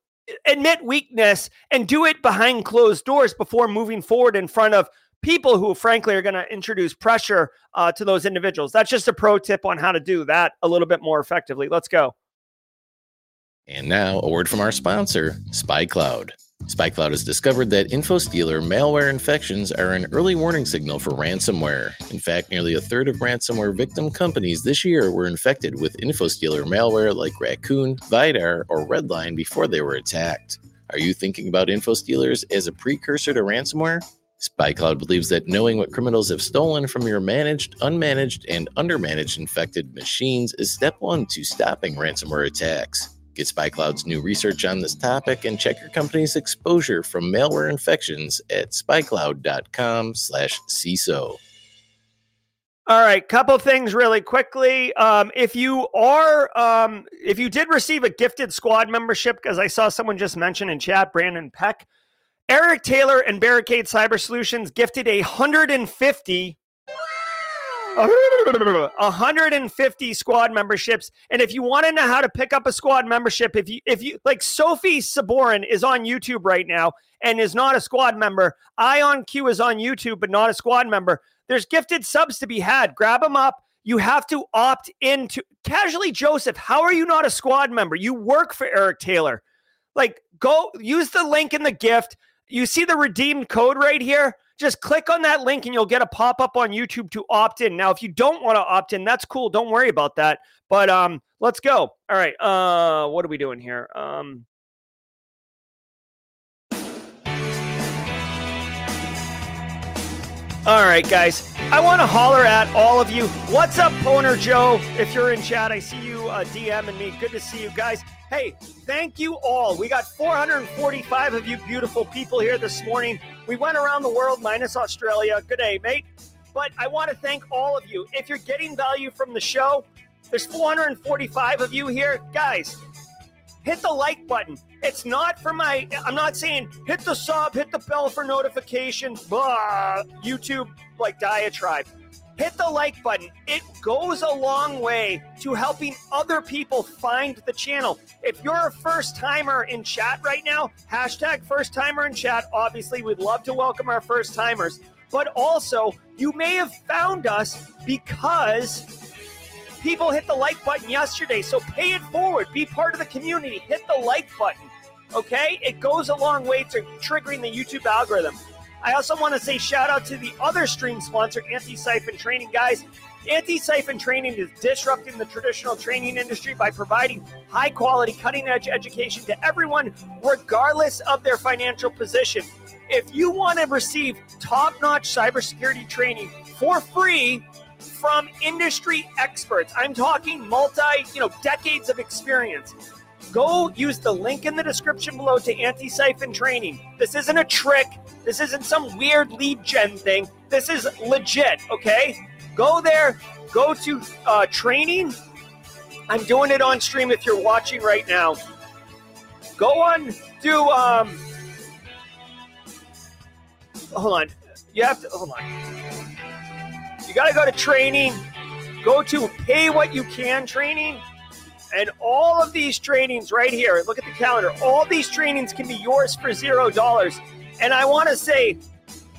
admit weakness and do it behind closed doors before moving forward in front of people who, frankly, are going to introduce pressure uh, to those individuals. That's just a pro tip on how to do that a little bit more effectively. Let's go. And now, a word from our sponsor, SpyCloud. SpyCloud has discovered that InfoStealer malware infections are an early warning signal for ransomware. In fact, nearly a third of ransomware victim companies this year were infected with InfoStealer malware like Raccoon, Vidar, or Redline before they were attacked. Are you thinking about InfoStealers as a precursor to ransomware? SpyCloud believes that knowing what criminals have stolen from your managed, unmanaged, and undermanaged infected machines is step one to stopping ransomware attacks. Get SpyCloud's new research on this topic and check your company's exposure from malware infections at spycloud.com/ciso. All right, couple things really quickly. Um, if you are, um, if you did receive a gifted squad membership, because I saw someone just mention in chat, Brandon Peck, Eric Taylor and Barricade Cyber Solutions gifted a 150 150 squad memberships. And if you want to know how to pick up a squad membership if you if you like sophie saborin is on youtube right now and is not a squad member. Ion q is on youtube but not a squad member. There's gifted subs to be had. Grab them up. You have to opt into casually joseph how are you not a squad member? You work for eric taylor. Like go use the link in the gift you see the redeemed code right here? Just click on that link and you'll get a pop up on YouTube to opt in. Now, if you don't want to opt in, that's cool. Don't worry about that. But um, let's go. All right. Uh, what are we doing here? Um, All right, guys. I want to holler at all of you. What's up, Boner Joe? If you're in chat, I see you uh, DMing me. Good to see you guys. Hey, thank you all. We got 445 of you beautiful people here this morning. We went around the world minus Australia. Good day, mate. But I want to thank all of you. If you're getting value from the show, there's 445 of you here. Guys, hit the like button. It's not for my, I'm not saying hit the sub, hit the bell for notifications, blah, YouTube like diatribe hit the like button. It goes a long way to helping other people find the channel. If you're a first timer in chat right now, hashtag first timer in chat. Obviously, we'd love to welcome our first timers. But also, you may have found us because people hit the like button yesterday. So pay it forward. Be part of the community. Hit the like button. Okay? It goes a long way to triggering the YouTube algorithm. I also want to say shout out to the other stream sponsor, Antisyphon Training. Guys, Antisyphon Training is disrupting the traditional training industry by providing high quality, cutting edge education to everyone, regardless of their financial position. If you want to receive top notch cybersecurity training for free, from industry experts. I'm talking multi, you know, decades of experience. Go use the link in the description below to Antisyphon training. This isn't a trick. This isn't some weird lead gen thing. This is legit, okay? Go there, go to uh, training. I'm doing it on stream if you're watching right now. Go on to, um, hold on. You have to, hold on. You got to go to training. Go to pay what you can training and all of these trainings right here, look at the calendar. All these trainings can be yours for zero dollars. And I want to say,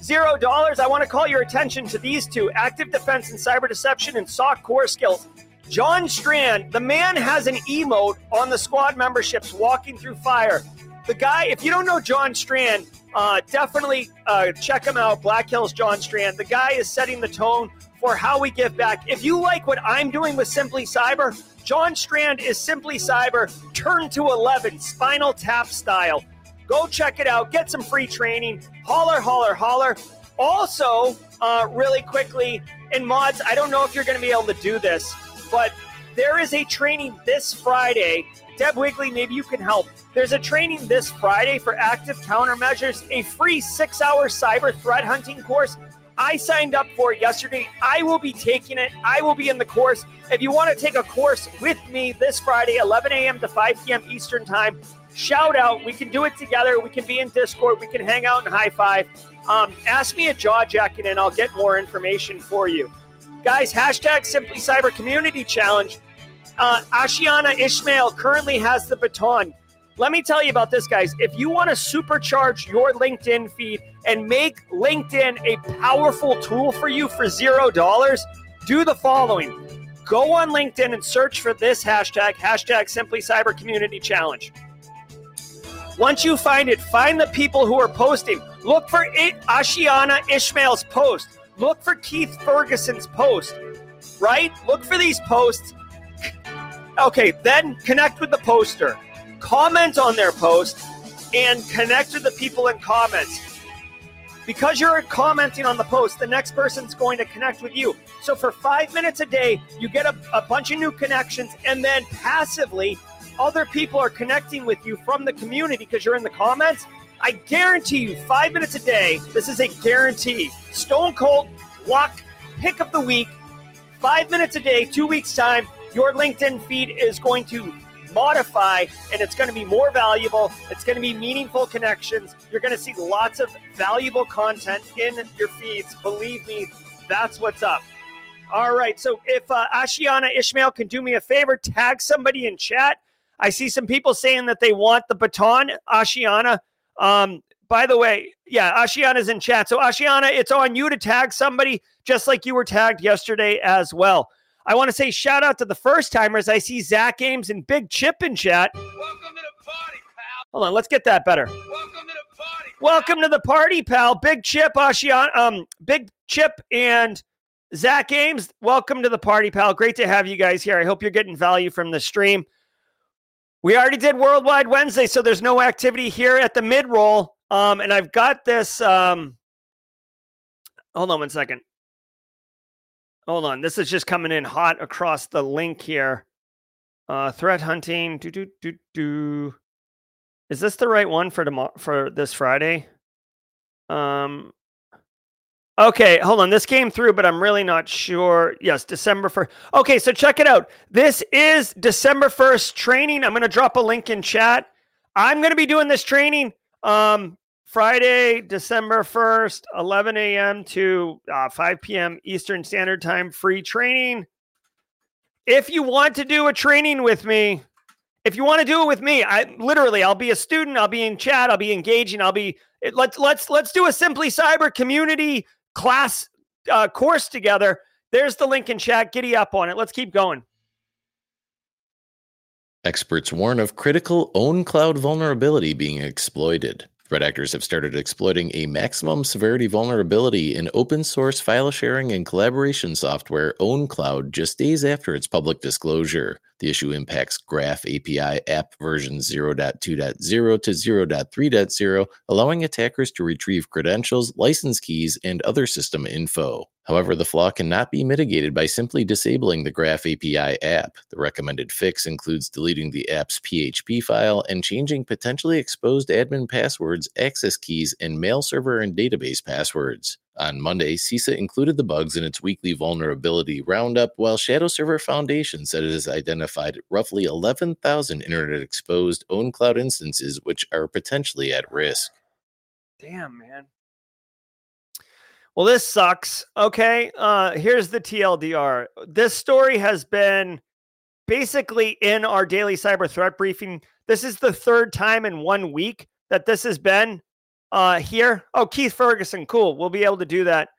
zero dollars. I want to call your attention to these two active defense and cyber deception and SOC core skills. John Strand, the man has an emote on the squad memberships walking through fire. The guy, if you don't know John Strand, uh, definitely uh, check him out. Black Hills John Strand. The guy is setting the tone for how we give back. If you like what I'm doing with Simply Cyber, John Strand is Simply Cyber turned to 11, Spinal Tap style. Go check it out. Get some free training. Holler, holler, holler. Also, uh, really quickly, in mods, I don't know if you're going to be able to do this, but there is a training this Friday. Deb Wigley, maybe you can help. There's a training this Friday for active countermeasures, a free six hour cyber threat hunting course. I signed up for it yesterday. I will be taking it. I will be in the course. If you want to take a course with me this Friday, 11 a.m. to 5 p.m. Eastern Time, shout out. We can do it together. We can be in Discord. We can hang out and high five. Um, ask me a jaw jacket and I'll get more information for you. Guys, hashtag Simply Cyber Community Challenge. Uh, Ashiana Ishmael currently has the baton. Let me tell you about this, guys. If you want to supercharge your LinkedIn feed and make LinkedIn a powerful tool for you for zero dollars, do the following. Go on LinkedIn and search for this hashtag, hashtag Simply Cyber Community Challenge. Once you find it, find the people who are posting. Look for it, Ashiana Ishmael's post. Look for Keith Ferguson's post, right? Look for these posts. Okay, then connect with the poster, comment on their post, and connect with the people in comments. Because you're commenting on the post, the next person's going to connect with you. So for five minutes a day, you get a, a bunch of new connections, and then passively, other people are connecting with you from the community because you're in the comments. I guarantee you, five minutes a day, this is a guarantee. Stone Cold Walk Pick of the Week, five minutes a day, two weeks' time, your LinkedIn feed is going to modify and it's going to be more valuable. It's going to be meaningful connections. You're going to see lots of valuable content in your feeds. Believe me, that's what's up. All right. So if uh, Ashiana Ishmael can do me a favor, tag somebody in chat. I see some people saying that they want the baton, Ashiana. Um, by the way, yeah, Ashiana's in chat. So Ashiana, it's on you to tag somebody just like you were tagged yesterday as well. I want to say shout out to the first timers. I see Zach Ames and Big Chip in chat. Welcome to the party, pal. Hold on, let's get that better. Welcome to the party. Welcome to the party, pal. Big Chip, Ashiana, um, Big Chip and Zach Ames. Welcome to the party, pal. Great to have you guys here. I hope you're getting value from the stream. We already did Worldwide Wednesday, so there's no activity here at the mid roll. Um, and I've got this. Um, hold on one second. Hold on. This is just coming in hot across the link here. Uh, threat hunting. Do do do do. Is this the right one for tomorrow for this Friday? Um. Okay, hold on. This came through, but I'm really not sure. Yes, December 1st. Okay, so check it out. This is December 1st training. I'm going to drop a link in chat. I'm going to be doing this training um, Friday, December 1st, 11 a.m. to uh, 5 p.m. Eastern Standard Time, free training. If you want to do a training with me, if you want to do it with me, I literally I'll be a student, I'll be in chat, I'll be engaging, I'll be let's let's let's do a simply cyber community class uh, course together. There's the link in chat. Giddy up on it. Let's keep going. Experts warn of critical ownCloud vulnerability being exploited. Threat actors have started exploiting a maximum severity vulnerability in open source file sharing and collaboration software OwnCloud just days after its public disclosure. The issue impacts Graph API app version 0.2.0 to 0.3.0, allowing attackers to retrieve credentials, license keys, and other system info. However, the flaw cannot be mitigated by simply disabling the Graph API app. The recommended fix includes deleting the app's PHP file and changing potentially exposed admin passwords, access keys, and mail server and database passwords. On Monday, CISA included the bugs in its weekly vulnerability roundup, while Shadowserver Foundation said it has identified roughly 11,000 internet exposed ownCloud instances which are potentially at risk. Damn, man. Well, this sucks. Okay. Uh, here's the TLDR. This story has been basically in our daily cyber threat briefing. This is the third time in one week that this has been uh, here. Oh, Keith Ferguson. Cool. We'll be able to do that.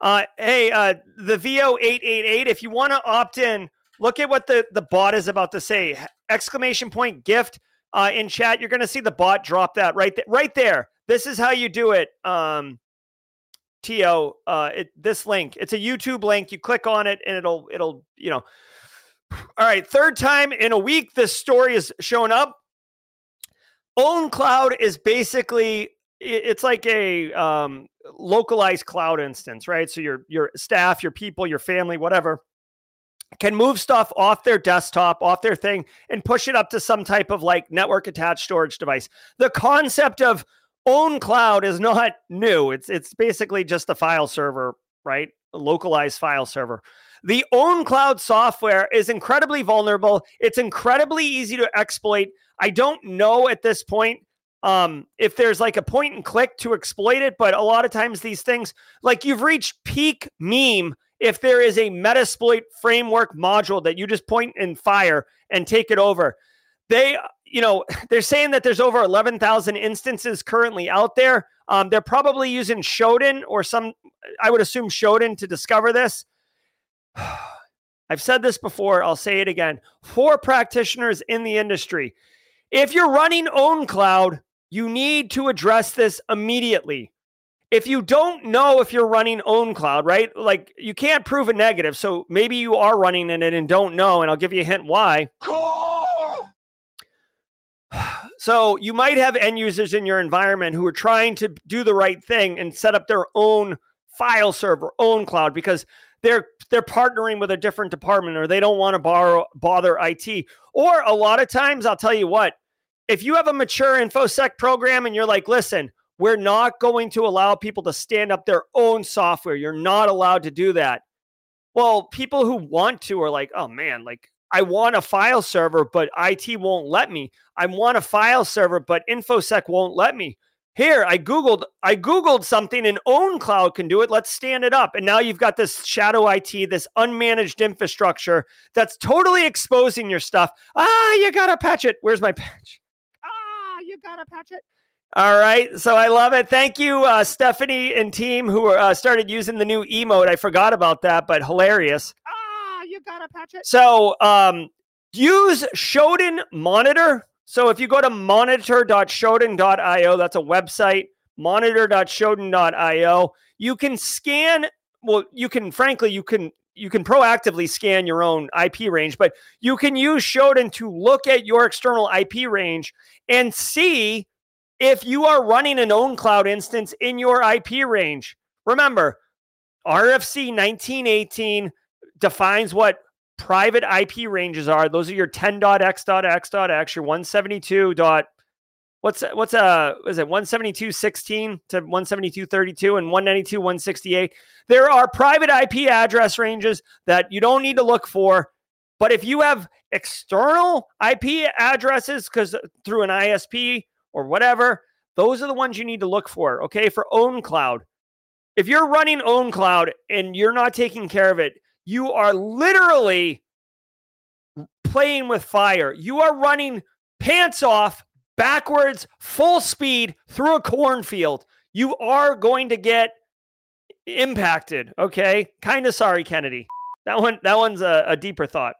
Uh, hey, uh, the VO888, if you want to opt in, look at what the, the bot is about to say. Exclamation point gift uh, in chat. You're going to see the bot drop that right, th- right there. This is how you do it. Um, To uh, it, this link. It's a YouTube link. You click on it, and it'll it'll you know. All right, third time in a week this story is showing up. ownCloud is basically it's like a um, localized cloud instance, right? So your your staff, your people, your family, whatever, can move stuff off their desktop, off their thing, and push it up to some type of like network attached storage device. The concept of ownCloud is not new. It's it's basically just a file server, right? A localized file server. The ownCloud software is incredibly vulnerable. It's incredibly easy to exploit. I don't know at this point um, if there's like a point and click to exploit it, but a lot of times these things, like you've reached peak meme if there is a Metasploit framework module that you just point and fire and take it over. They, you know, they're saying that there's over 11,000 instances currently out there. Um, they're probably using Shodan or some, I would assume Shodan to discover this. I've said this before, I'll say it again. For practitioners in the industry, if you're running ownCloud, you need to address this immediately. If you don't know if you're running ownCloud, right? Like you can't prove a negative. So maybe you are running in it and don't know. And I'll give you a hint why. So you might have end users in your environment who are trying to do the right thing and set up their own file server, ownCloud, because they're they're partnering with a different department or they don't want to borrow bother IT. Or a lot of times, I'll tell you what, if you have a mature infosec program and you're like, listen, we're not going to allow people to stand up their own software. You're not allowed to do that. Well, people who want to are like, oh man, like I want a file server, but IT won't let me. I want a file server, but InfoSec won't let me. Here, I googled, I googled something, and ownCloud can do it. Let's stand it up. And now you've got this shadow IT, this unmanaged infrastructure that's totally exposing your stuff. Ah, you gotta patch it. Where's my patch? Ah, you gotta patch it. All right. So I love it. Thank you, uh, Stephanie and team who uh, started using the new emote. I forgot about that, but hilarious. It. So um, use Shodan Monitor. So if you go to monitor.shodan.io, that's a website, monitor.shodan.io, you can scan. Well, you can, frankly, you can you can proactively scan your own IP range, but you can use Shodan to look at your external IP range and see if you are running an ownCloud instance in your IP range. Remember, RFC 1918 defines what private IP ranges are. Those are your 10.x.x.x, your 172. Dot, What's what's uh is it 172.16 to 172.32 and 192.168? There are private IP address ranges that you don't need to look for. But if you have external IP addresses, because through an ISP or whatever, those are the ones you need to look for. Okay. For ownCloud. If you're running ownCloud and you're not taking care of it, you are literally playing with fire. You are running pants off, backwards, full speed through a cornfield. You are going to get impacted. Okay. Kind of sorry, Kennedy. That one, that one's a, a deeper thought.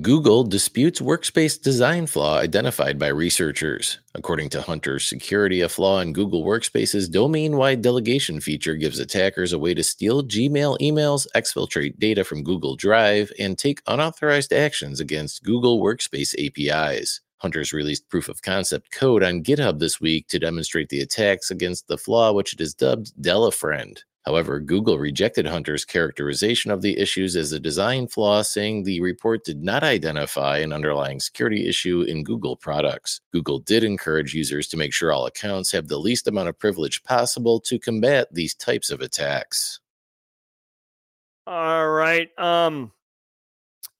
Google disputes workspace design flaw identified by researchers. According to Hunter Security, a flaw in Google Workspace's domain wide delegation feature gives attackers a way to steal Gmail emails, exfiltrate data from Google Drive, and take unauthorized actions against Google Workspace APIs. Hunters released proof of concept code on GitHub this week to demonstrate the attacks against the flaw, which it is dubbed DeleFriend. However, Google rejected Hunter's characterization of the issues as a design flaw, saying the report did not identify an underlying security issue in Google products. Google did encourage users to make sure all accounts have the least amount of privilege possible to combat these types of attacks. All right. Um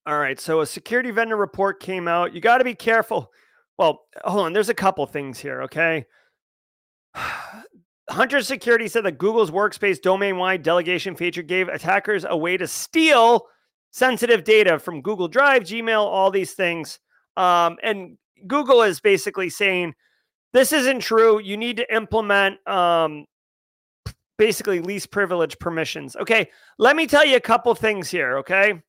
all right. So a security vendor report came out. You got to be careful. Well, hold on. There's a couple things here, okay? Hunter Security said that Google's workspace domain wide delegation feature gave attackers a way to steal sensitive data from Google Drive, Gmail, all these things. Um, and Google is basically saying this isn't true. You need to implement um, basically least privilege permissions. Okay, let me tell you a couple things here. Okay,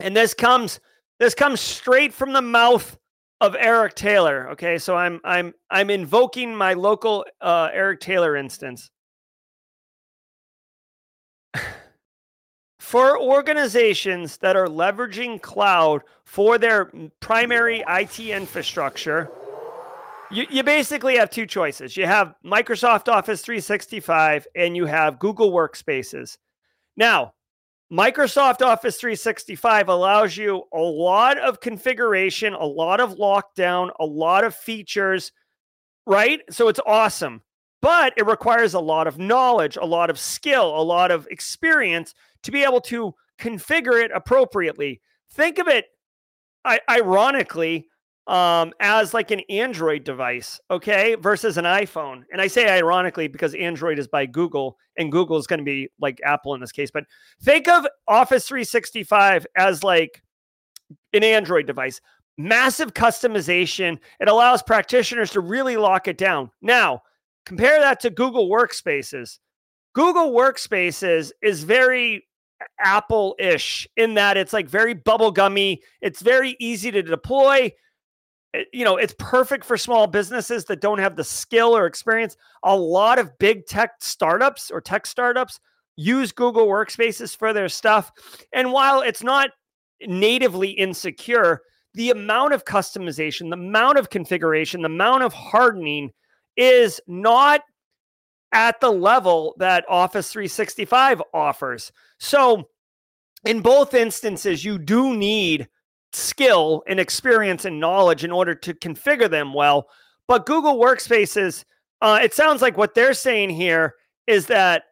and this comes this comes straight from the mouth of Eric Taylor. Okay, so I'm I'm I'm invoking my local uh, Eric Taylor instance. for organizations that are leveraging cloud for their primary IT infrastructure, You, you basically have two choices. You have Microsoft Office 365 and you have Google Workspaces. Now, Microsoft Office 365 allows you a lot of configuration, a lot of lockdown, a lot of features, right? So it's awesome. But it requires a lot of knowledge, a lot of skill, a lot of experience to be able to configure it appropriately. Think of it I, ironically um, as like an Android device, okay, versus an iPhone. And I say ironically because Android is by Google and Google is going to be like Apple in this case. But think of Office 365 as like an Android device. Massive customization. It allows practitioners to really lock it down. Now, compare that to Google Workspaces. Google Workspaces is very Apple ish in that it's like very bubblegummy. It's very easy to deploy Eh, you know, it's perfect for small businesses that don't have the skill or experience. A lot of big tech startups or tech startups use Google Workspaces for their stuff. And while it's not natively insecure, the amount of customization, the amount of configuration, the amount of hardening is not at the level that Office 365 offers. So, in both instances, you do need skill and experience and knowledge in order to configure them well. But Google Workspaces, uh, it sounds like what they're saying here is that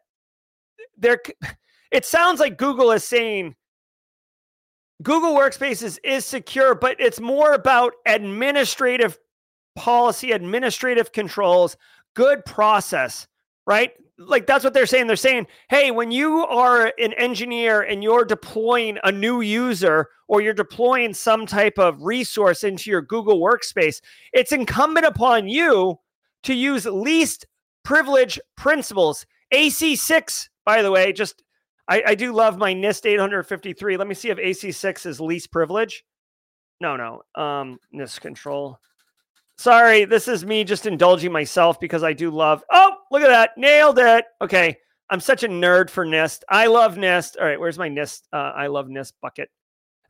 they're. It sounds like Google is saying Google Workspaces is secure, but it's more about administrative policy, administrative controls, good process, right? Like that's what they're saying. They're saying, hey, when you are an engineer and you're deploying a new user or you're deploying some type of resource into your Google workspace, it's incumbent upon you to use least privilege principles. AC6, by the way, just I, I do love my NIST 853. Let me see if AC6 is least privilege. No, no. Um, NIST control. Sorry, this is me just indulging myself because I do love. Oh, look at that. Nailed it. Okay. I'm such a nerd for NIST. I love NIST. All right, where's my NIST? Uh, I love NIST bucket.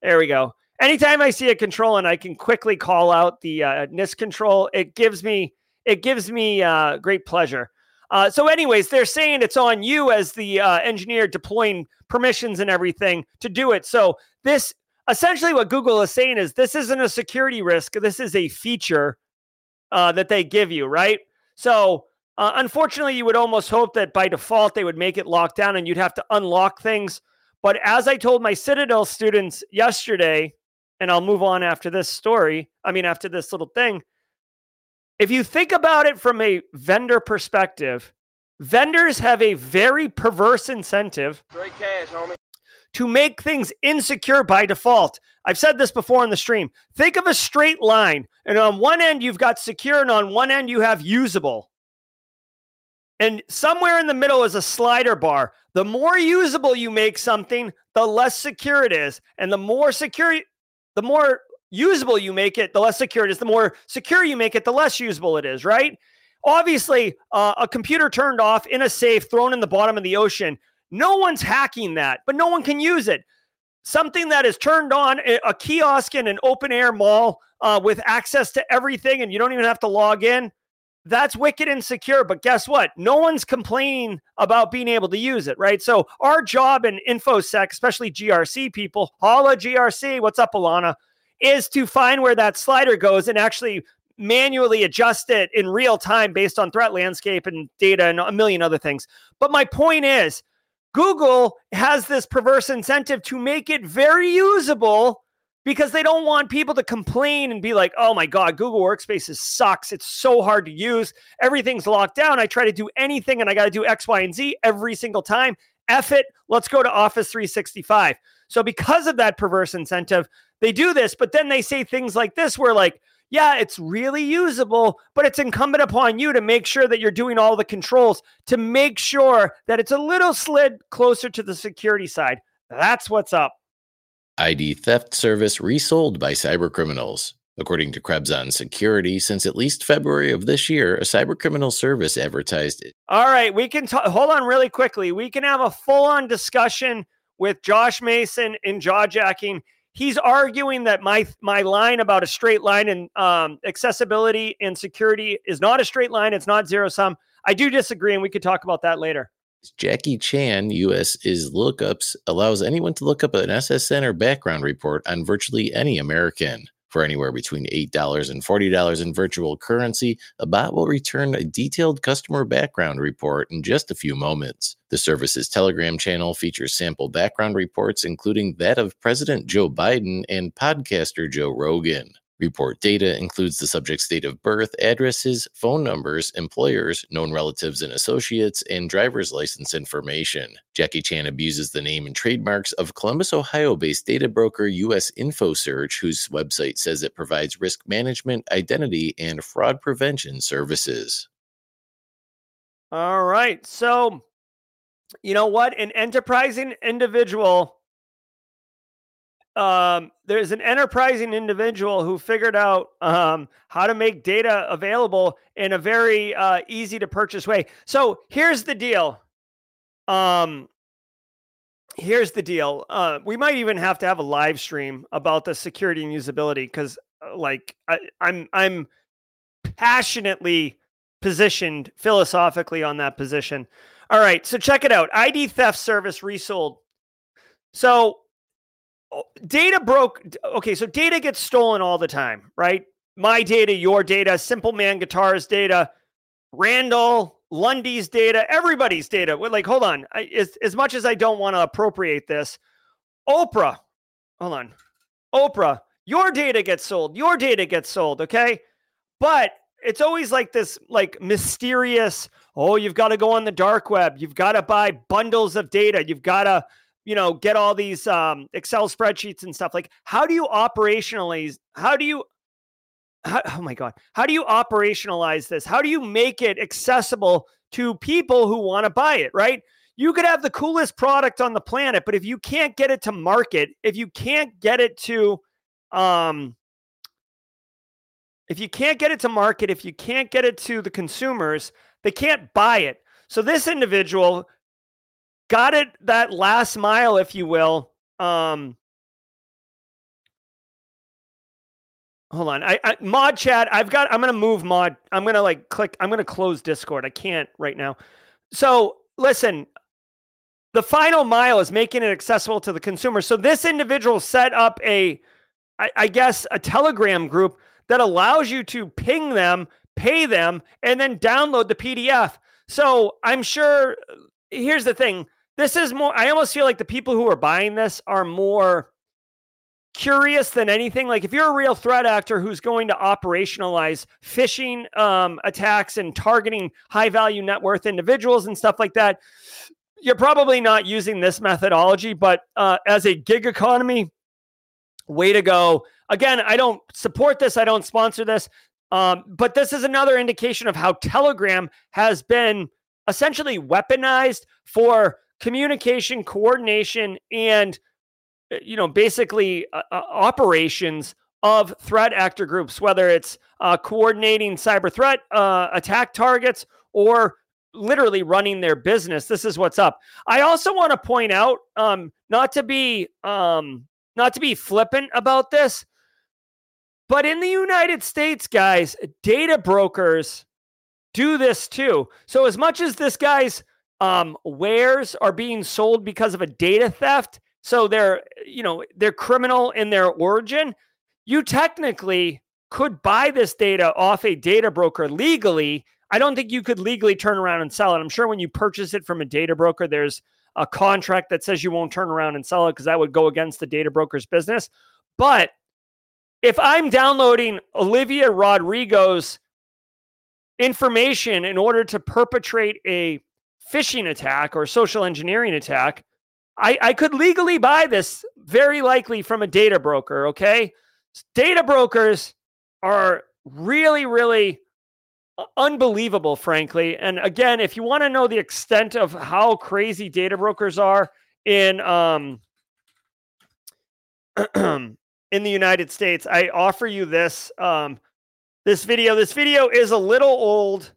There we go. Anytime I see a control and I can quickly call out the uh, NIST control, it gives me it gives me uh, great pleasure. Uh, so, anyways, they're saying it's on you as the uh, engineer deploying permissions and everything to do it. So, this essentially what Google is saying is this isn't a security risk. This is a feature uh, that they give you, right? So, uh, unfortunately, you would almost hope that by default they would make it locked down and you'd have to unlock things. But as I told my Citadel students yesterday, and I'll move on after this story, I mean, after this little thing, if you think about it from a vendor perspective, vendors have a very perverse incentive. Cash, to make things insecure by default. I've said this before in the stream. Think of a straight line, and on one end, you've got secure, and on one end, you have usable. And somewhere in the middle is a slider bar. The more usable you make something, the less secure it is. And the more secure, the more usable you make it, the less secure it is. The more secure you make it, the less usable it is, right? Obviously, uh, a computer turned off in a safe, thrown in the bottom of the ocean, no one's hacking that, but no one can use it. Something that is turned on a kiosk in an open air mall uh, with access to everything, and you don't even have to log in. That's wicked and secure. But guess what? No one's complaining about being able to use it, right? So our job in InfoSec, especially GRC people, holla GRC, what's up, Alana, is to find where that slider goes and actually manually adjust it in real time based on threat landscape and data and a million other things. But my point is, Google has this perverse incentive to make it very usable because they don't want people to complain and be like, oh my God, Google Workspaces sucks. It's so hard to use. Everything's locked down. I try to do anything and I got to do X, Y, and Z every single time. F it. Let's go to Office 365. So, because of that perverse incentive, they do this, but then they say things like this where, like, yeah, it's really usable, but it's incumbent upon you to make sure that you're doing all the controls to make sure that it's a little slid closer to the security side. That's what's up. ID theft service resold by cybercriminals. According to Krebs on Security, since at least February of this year, a cybercriminal service advertised it. All right, we can. Hold on really quickly. We can have a full on discussion with Josh Mason in jaw jacking he's arguing that my my line about a straight line and um, accessibility and security is not a straight line. It's not zero sum. I do disagree, and we could talk about that later. Jackie Chan US is lookups allows anyone to look up an SSN or background report on virtually any American. For anywhere between $8 and $40 in virtual currency, a bot will return a detailed customer background report in just a few moments. The service's Telegram channel features sample background reports, including that of President Joe Biden and podcaster Joe Rogan. Report data includes the subject's date of birth, addresses, phone numbers, employers, known relatives and associates, and driver's license information. Jackie Chan abuses the name and trademarks of Columbus, Ohio based data broker US InfoSearch, whose website says it provides risk management, identity, and fraud prevention services. All right. So, you know what? An enterprising individual um, there's an enterprising individual who figured out um, how to make data available in a very uh, easy to purchase way. So here's the deal. Um, here's the deal. Uh, we might even have to have a live stream about the security and usability because, uh, like, I, I'm I'm passionately positioned philosophically on that position. All right, so check it out. ID theft service resold. So Oh, data broke. Okay, so data gets stolen all the time, right? My data, your data, Simple Man Guitars data, Randall Lundy's data, everybody's data. Like, hold on. I, as, as much as I don't want to appropriate this, Oprah, hold on. Oprah, your data gets sold. Your data gets sold. Okay. But it's always like this, like mysterious, oh, you've got to go on the dark web. You've got to buy bundles of data. You've got to, you know, get all these um, Excel spreadsheets and stuff. Like, how do you operationalize? How do you? How, oh my God! How do you operationalize this? How do you make it accessible to people who want to buy it? Right? You could have the coolest product on the planet, but if you can't get it to market, if you can't get it to, um, if you can't get it to market, if you can't get it to the consumers, they can't buy it. So this individual got it that last mile, if you will. Um, hold on, I, I mod chat. I've got. I'm gonna move mod. I'm gonna like click. I'm gonna close Discord. I can't right now. So listen, the final mile is making it accessible to the consumer. So this individual set up a, I, I guess, a Telegram group that allows you to ping them, pay them, and then download the PDF. So I'm sure. Here's the thing this is more, I almost feel like the people who are buying this are more curious than anything. Like if you're a real threat actor who's going to operationalize phishing um, attacks and targeting high value net worth individuals and stuff like that, you're probably not using this methodology. But uh, as a gig economy, way to go. Again, I don't support this. I don't sponsor this. Um, but this is another indication of how Telegram has been essentially weaponized for communication, coordination, and uh, you know basically uh, uh, operations of threat actor groups, whether it's uh, coordinating cyber threat uh, attack targets or literally running their business. This is what's up. I also want to point out, um, not to be um, not to be flippant about this, but in the United States, guys, data brokers do this too. So as much as this guy's um, wares are being sold because of a data theft. So they're, you know, they're criminal in their origin. You technically could buy this data off a data broker legally. I don't think you could legally turn around and sell it. I'm sure when you purchase it from a data broker, there's a contract that says you won't turn around and sell it because that would go against the data broker's business. But if I'm downloading Olivia Rodrigo's information in order to perpetrate a phishing attack or social engineering attack, I, I could legally buy this very likely from a data broker. Okay. Data brokers are really, really unbelievable, frankly. And again, if you want to know the extent of how crazy data brokers are in um in the United States, I offer you this um this video. This video is a little old.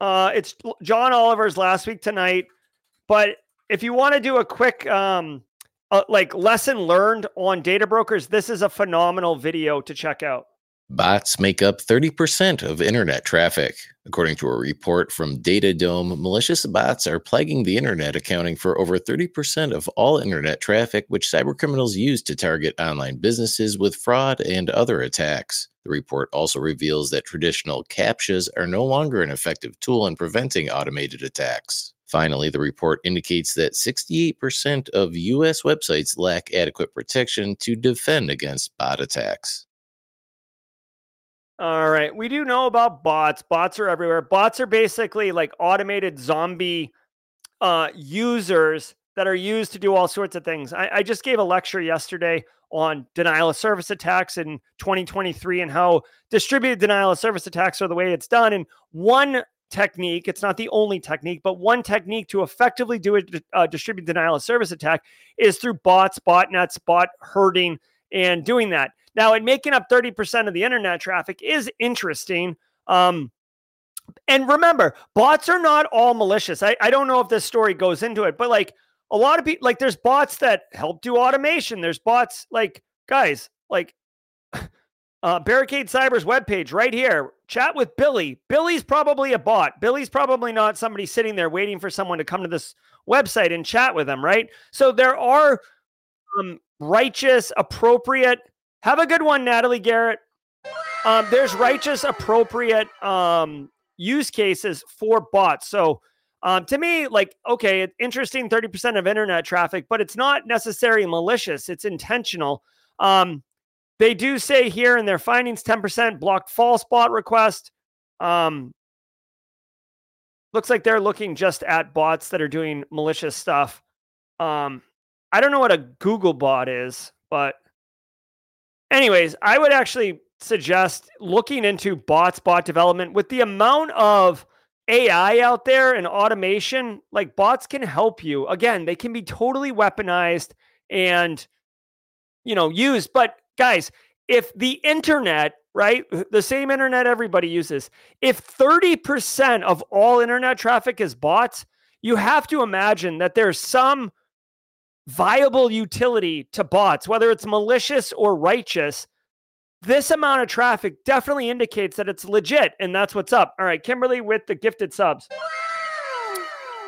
Uh, it's John Oliver's last week tonight. But if you want to do a quick um, uh, like lesson learned on data brokers, this is a phenomenal video to check out. Bots make up 30% of internet traffic. According to a report from DataDome, malicious bots are plaguing the internet, accounting for over 30% of all internet traffic, which cybercriminals use to target online businesses with fraud and other attacks. The report also reveals that traditional CAPTCHAs are no longer an effective tool in preventing automated attacks. Finally, the report indicates that 68% of US websites lack adequate protection to defend against bot attacks. All right. We do know about bots. Bots are everywhere. Bots are basically like automated zombie uh, users that are used to do all sorts of things. I, I just gave a lecture yesterday on denial of service attacks in 2023 and how distributed denial of service attacks are the way it's done. And one technique, it's not the only technique, but one technique to effectively do a, a distributed denial of service attack is through bots, botnets, bot herding, and doing that. Now, and making up 30% of the internet traffic is interesting. Um, and remember, bots are not all malicious. I, I don't know if this story goes into it, but like a lot of people, like there's bots that help do automation. There's bots like, guys, like uh, Barricade Cyber's webpage right here. Chat with Billy. Billy's probably a bot. Billy's probably not somebody sitting there waiting for someone to come to this website and chat with them, right? So there are um, righteous, appropriate have a good one, Natalie Garrett. Um, there's righteous, appropriate um, use cases for bots. So um, to me, like, okay, interesting 30% of internet traffic, but it's not necessarily malicious, it's intentional. Um, they do say here in their findings 10% blocked false bot request. Um, looks like they're looking just at bots that are doing malicious stuff. Um, I don't know what a Google bot is, but anyways, I would actually suggest looking into bots, bot development with the amount of AI out there and automation, like bots can help you. Again, they can be totally weaponized and you know, used, but guys, if the internet, right, the same internet everybody uses, if 30% of all internet traffic is bots, you have to imagine that there's some viable utility to bots, whether it's malicious or righteous, this amount of traffic definitely indicates that it's legit and that's what's up. All right, Kimberly with the gifted subs.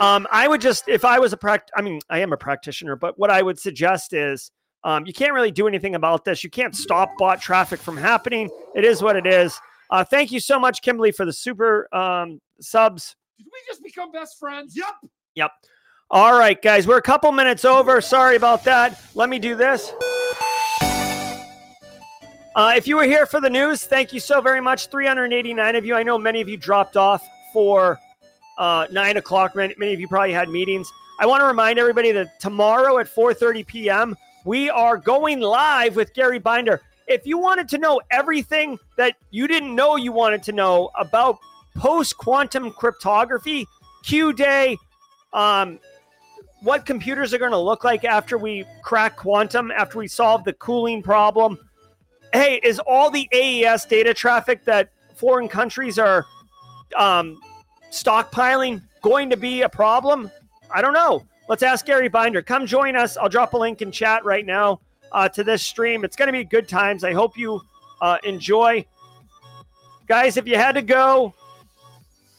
Um, I would just, if I was a pract, I mean, I am a practitioner, but what I would suggest is um, you can't really do anything about this. You can't stop bot traffic from happening. It is what it is. Uh, thank you so much, Kimberly, for the super um, subs. Did we just become best friends? Yep. Yep. All right, guys, we're a couple minutes over. Sorry about that. Let me do this. Uh, if you were here for the news, thank you so very much. 389 of you. I know many of you dropped off for uh, nine o'clock. Many, of you probably had meetings. I want to remind everybody that tomorrow at 4:30 p.m. we are going live with Gary Binder. If you wanted to know everything that you didn't know you wanted to know about post quantum cryptography, Q Day, um, what computers are going to look like after we crack quantum, after we solve the cooling problem. Hey, is all the AES data traffic that foreign countries are um, stockpiling going to be a problem? I don't know. Let's ask Gary Binder. Come join us. I'll drop a link in chat right now uh, to this stream. It's going to be good times. I hope you uh, enjoy. Guys, if you had to go,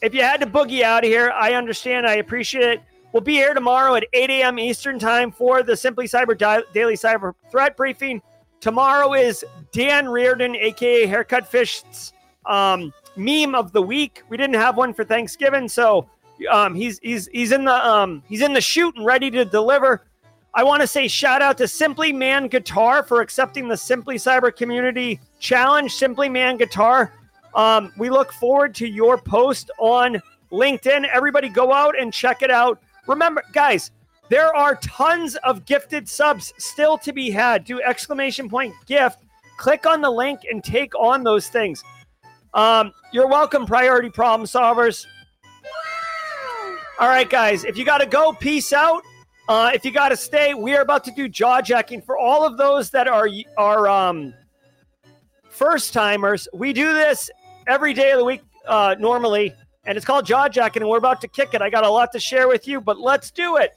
if you had to boogie out of here, I understand. I appreciate it. We'll be here tomorrow at 8 a.m. Eastern Time for the Simply Cyber Daily Cyber Threat Briefing. Tomorrow is Dan Reardon, aka Haircut Fish's um, meme of the week. We didn't have one for Thanksgiving, so um, he's he's he's in the um, he's in the shoot and ready to deliver. I want to say shout out to Simply Man Guitar for accepting the Simply Cyber Community Challenge. Simply Man Guitar. Um, we look forward to your post on LinkedIn. Everybody, go out and check it out. Remember, guys, there are tons of gifted subs still to be had. Do exclamation point gift. Click on the link and take on those things. Um, you're welcome, priority problem solvers. All right, guys, if you got to go, peace out. Uh, if you got to stay, we are about to do jaw jacking for all of those that are are um, first timers. We do this every day of the week uh, normally and it's called Jaw Jacking, and we're about to kick it. I got a lot to share with you, but let's do it.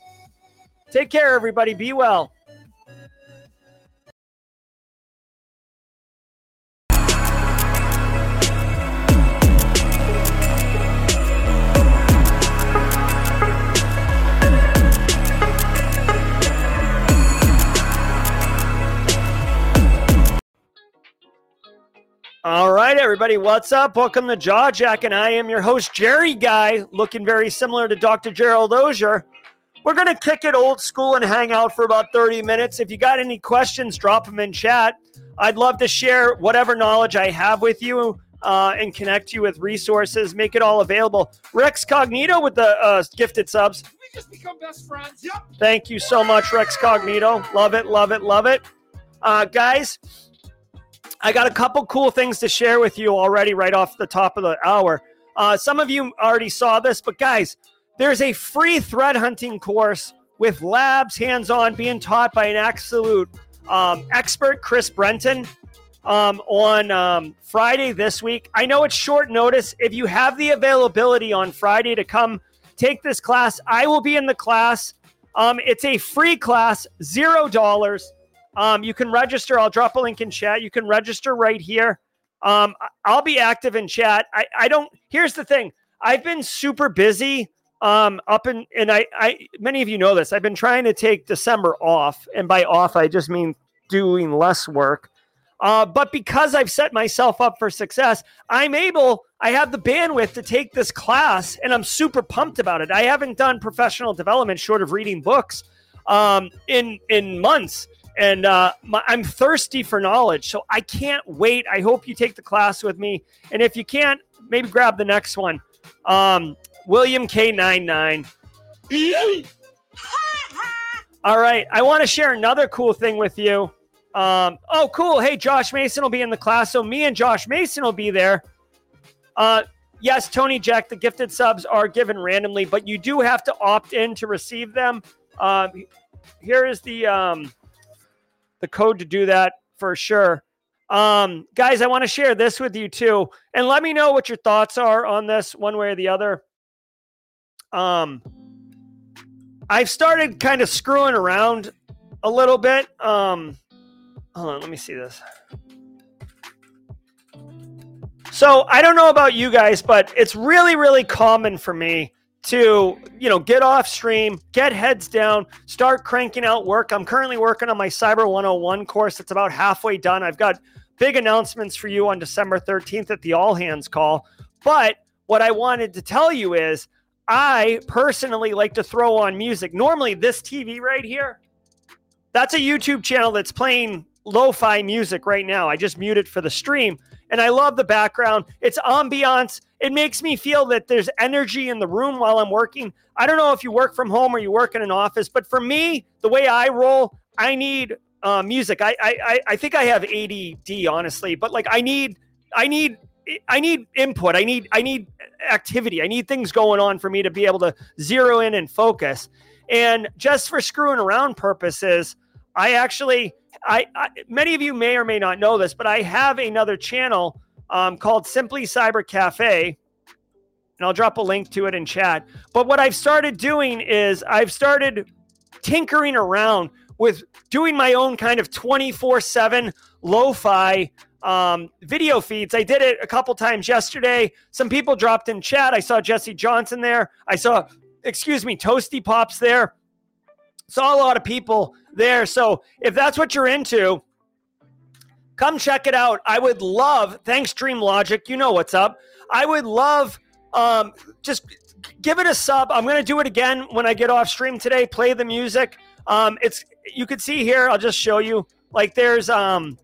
Take care, everybody. Be well. All right, everybody, what's up? Welcome to Jaw Jack, and I am your host, Jerry Guy, looking very similar to Dr. Gerald Auger. We're going to kick it old school and hang out for about 30 minutes. If you got any questions, drop them in chat. I'd love to share whatever knowledge I have with you uh, and connect you with resources, make it all available. Rex Cognito with the uh, gifted subs. We just become best friends. Yep. Thank you so much, Rex Cognito. Love it, love it, love it. Uh, guys, I got a couple cool things to share with you already right off the top of the hour. Uh, some of you already saw this, but guys, there's a free threat hunting course with labs hands on being taught by an absolute um, expert, Chris Brenton, um, on um, Friday this week. I know it's short notice. If you have the availability on Friday to come take this class, I will be in the class. Um, it's a free class, zero dollars. Um, you can register. I'll drop a link in chat. You can register right here. Um, I'll be active in chat. I, I don't. Here's the thing. I've been super busy. Um, up in and I, I many of you know this. I've been trying to take December off, and by off I just mean doing less work. Uh, but because I've set myself up for success, I'm able, I have the bandwidth to take this class and I'm super pumped about it. I haven't done professional development short of reading books um, in, in months. And uh, my, I'm thirsty for knowledge. So I can't wait. I hope you take the class with me. And if you can't, maybe grab the next one. Um, William K99. All right. I want to share another cool thing with you. Um, oh, cool. Hey, Josh Mason will be in the class. So me and Josh Mason will be there. Uh, yes, Tony Jack, the gifted subs are given randomly, but you do have to opt in to receive them. Um, here is the um, the code to do that for sure. Um, guys, I want to share this with you too, and let me know what your thoughts are on this, one way or the other. Um, I've started kind of screwing around a little bit. Um, hold on, let me see this. So I don't know about you guys, but it's really, really common for me to, you know, get off stream, get heads down, start cranking out work. I'm currently working on my Cyber 101 course. It's about halfway done. I've got big announcements for you on December 13th at the all hands call. But what I wanted to tell you is I personally like to throw on music. Normally, this TV right here, that's a YouTube channel that's playing lo-fi music right now. I just mute it for the stream and I love the background. It's ambiance. It makes me feel that there's energy in the room while I'm working. I don't know if you work from home or you work in an office, but for me, the way I roll, I need uh, music. I, I I think I have ADD, honestly, but like I need I need I need input. I need I need activity. I need things going on for me to be able to zero in and focus. And just for screwing around purposes, I actually I, I, many of you may or may not know this, but I have another channel um, called Simply Cyber Cafe, and I'll drop a link to it in chat. But what I've started doing is I've started tinkering around with doing my own kind of 24 7 lo fi um, video feeds. I did it a couple times yesterday. Some people dropped in chat. I saw Jesse Johnson there. I saw, excuse me, Toasty Pops there. Saw a lot of people there. So if that's what you're into, come check it out. I would love, thanks Dream Logic, you know what's up. I would love um, just give it a sub. I'm going to do it again when I get off stream today. Play the music. Um, it's you can see here. I'll just show you. Like there's um,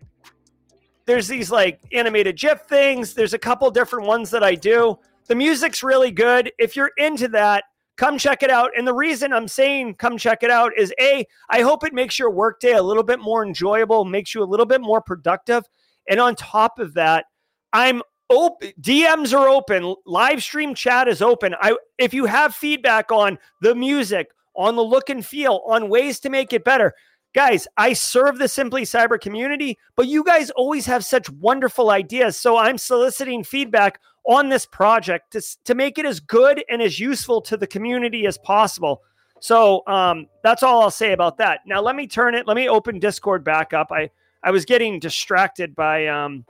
there's these like animated GIF things. There's a couple different ones that I do. The music's really good. If you're into that, come check it out. And the reason I'm saying come check it out is A, I hope it makes your workday a little bit more enjoyable, makes you a little bit more productive. And on top of that, I'm open DMs are open, live stream chat is open. I if you have feedback on the music, on the look and feel, on ways to make it better, Guys, I serve the Simply Cyber community, but you guys always have such wonderful ideas. So I'm soliciting feedback on this project to, to make it as good and as useful to the community as possible. So um, that's all I'll say about that. Now let me turn it. Let me open Discord back up. I I was getting distracted by um,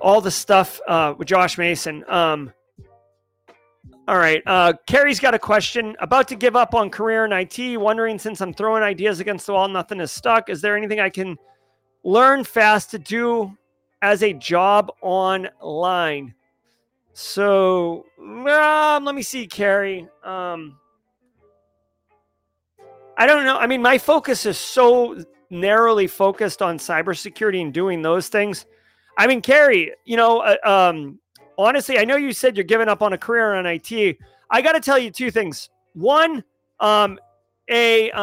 all the stuff uh, with Josh Mason. Um, all right. Uh, Carrie's got a question. About to give up on career in IT, wondering since I'm throwing ideas against the wall, nothing is stuck. Is there anything I can learn fast to do as a job online. So, um, let me see, Carrie. Um, I don't know. I mean, my focus is so narrowly focused on cybersecurity and doing those things. I mean, Carrie, you know, uh, um, honestly, I know you said you're giving up on a career in IT. I got to tell you two things. One, um, a uh,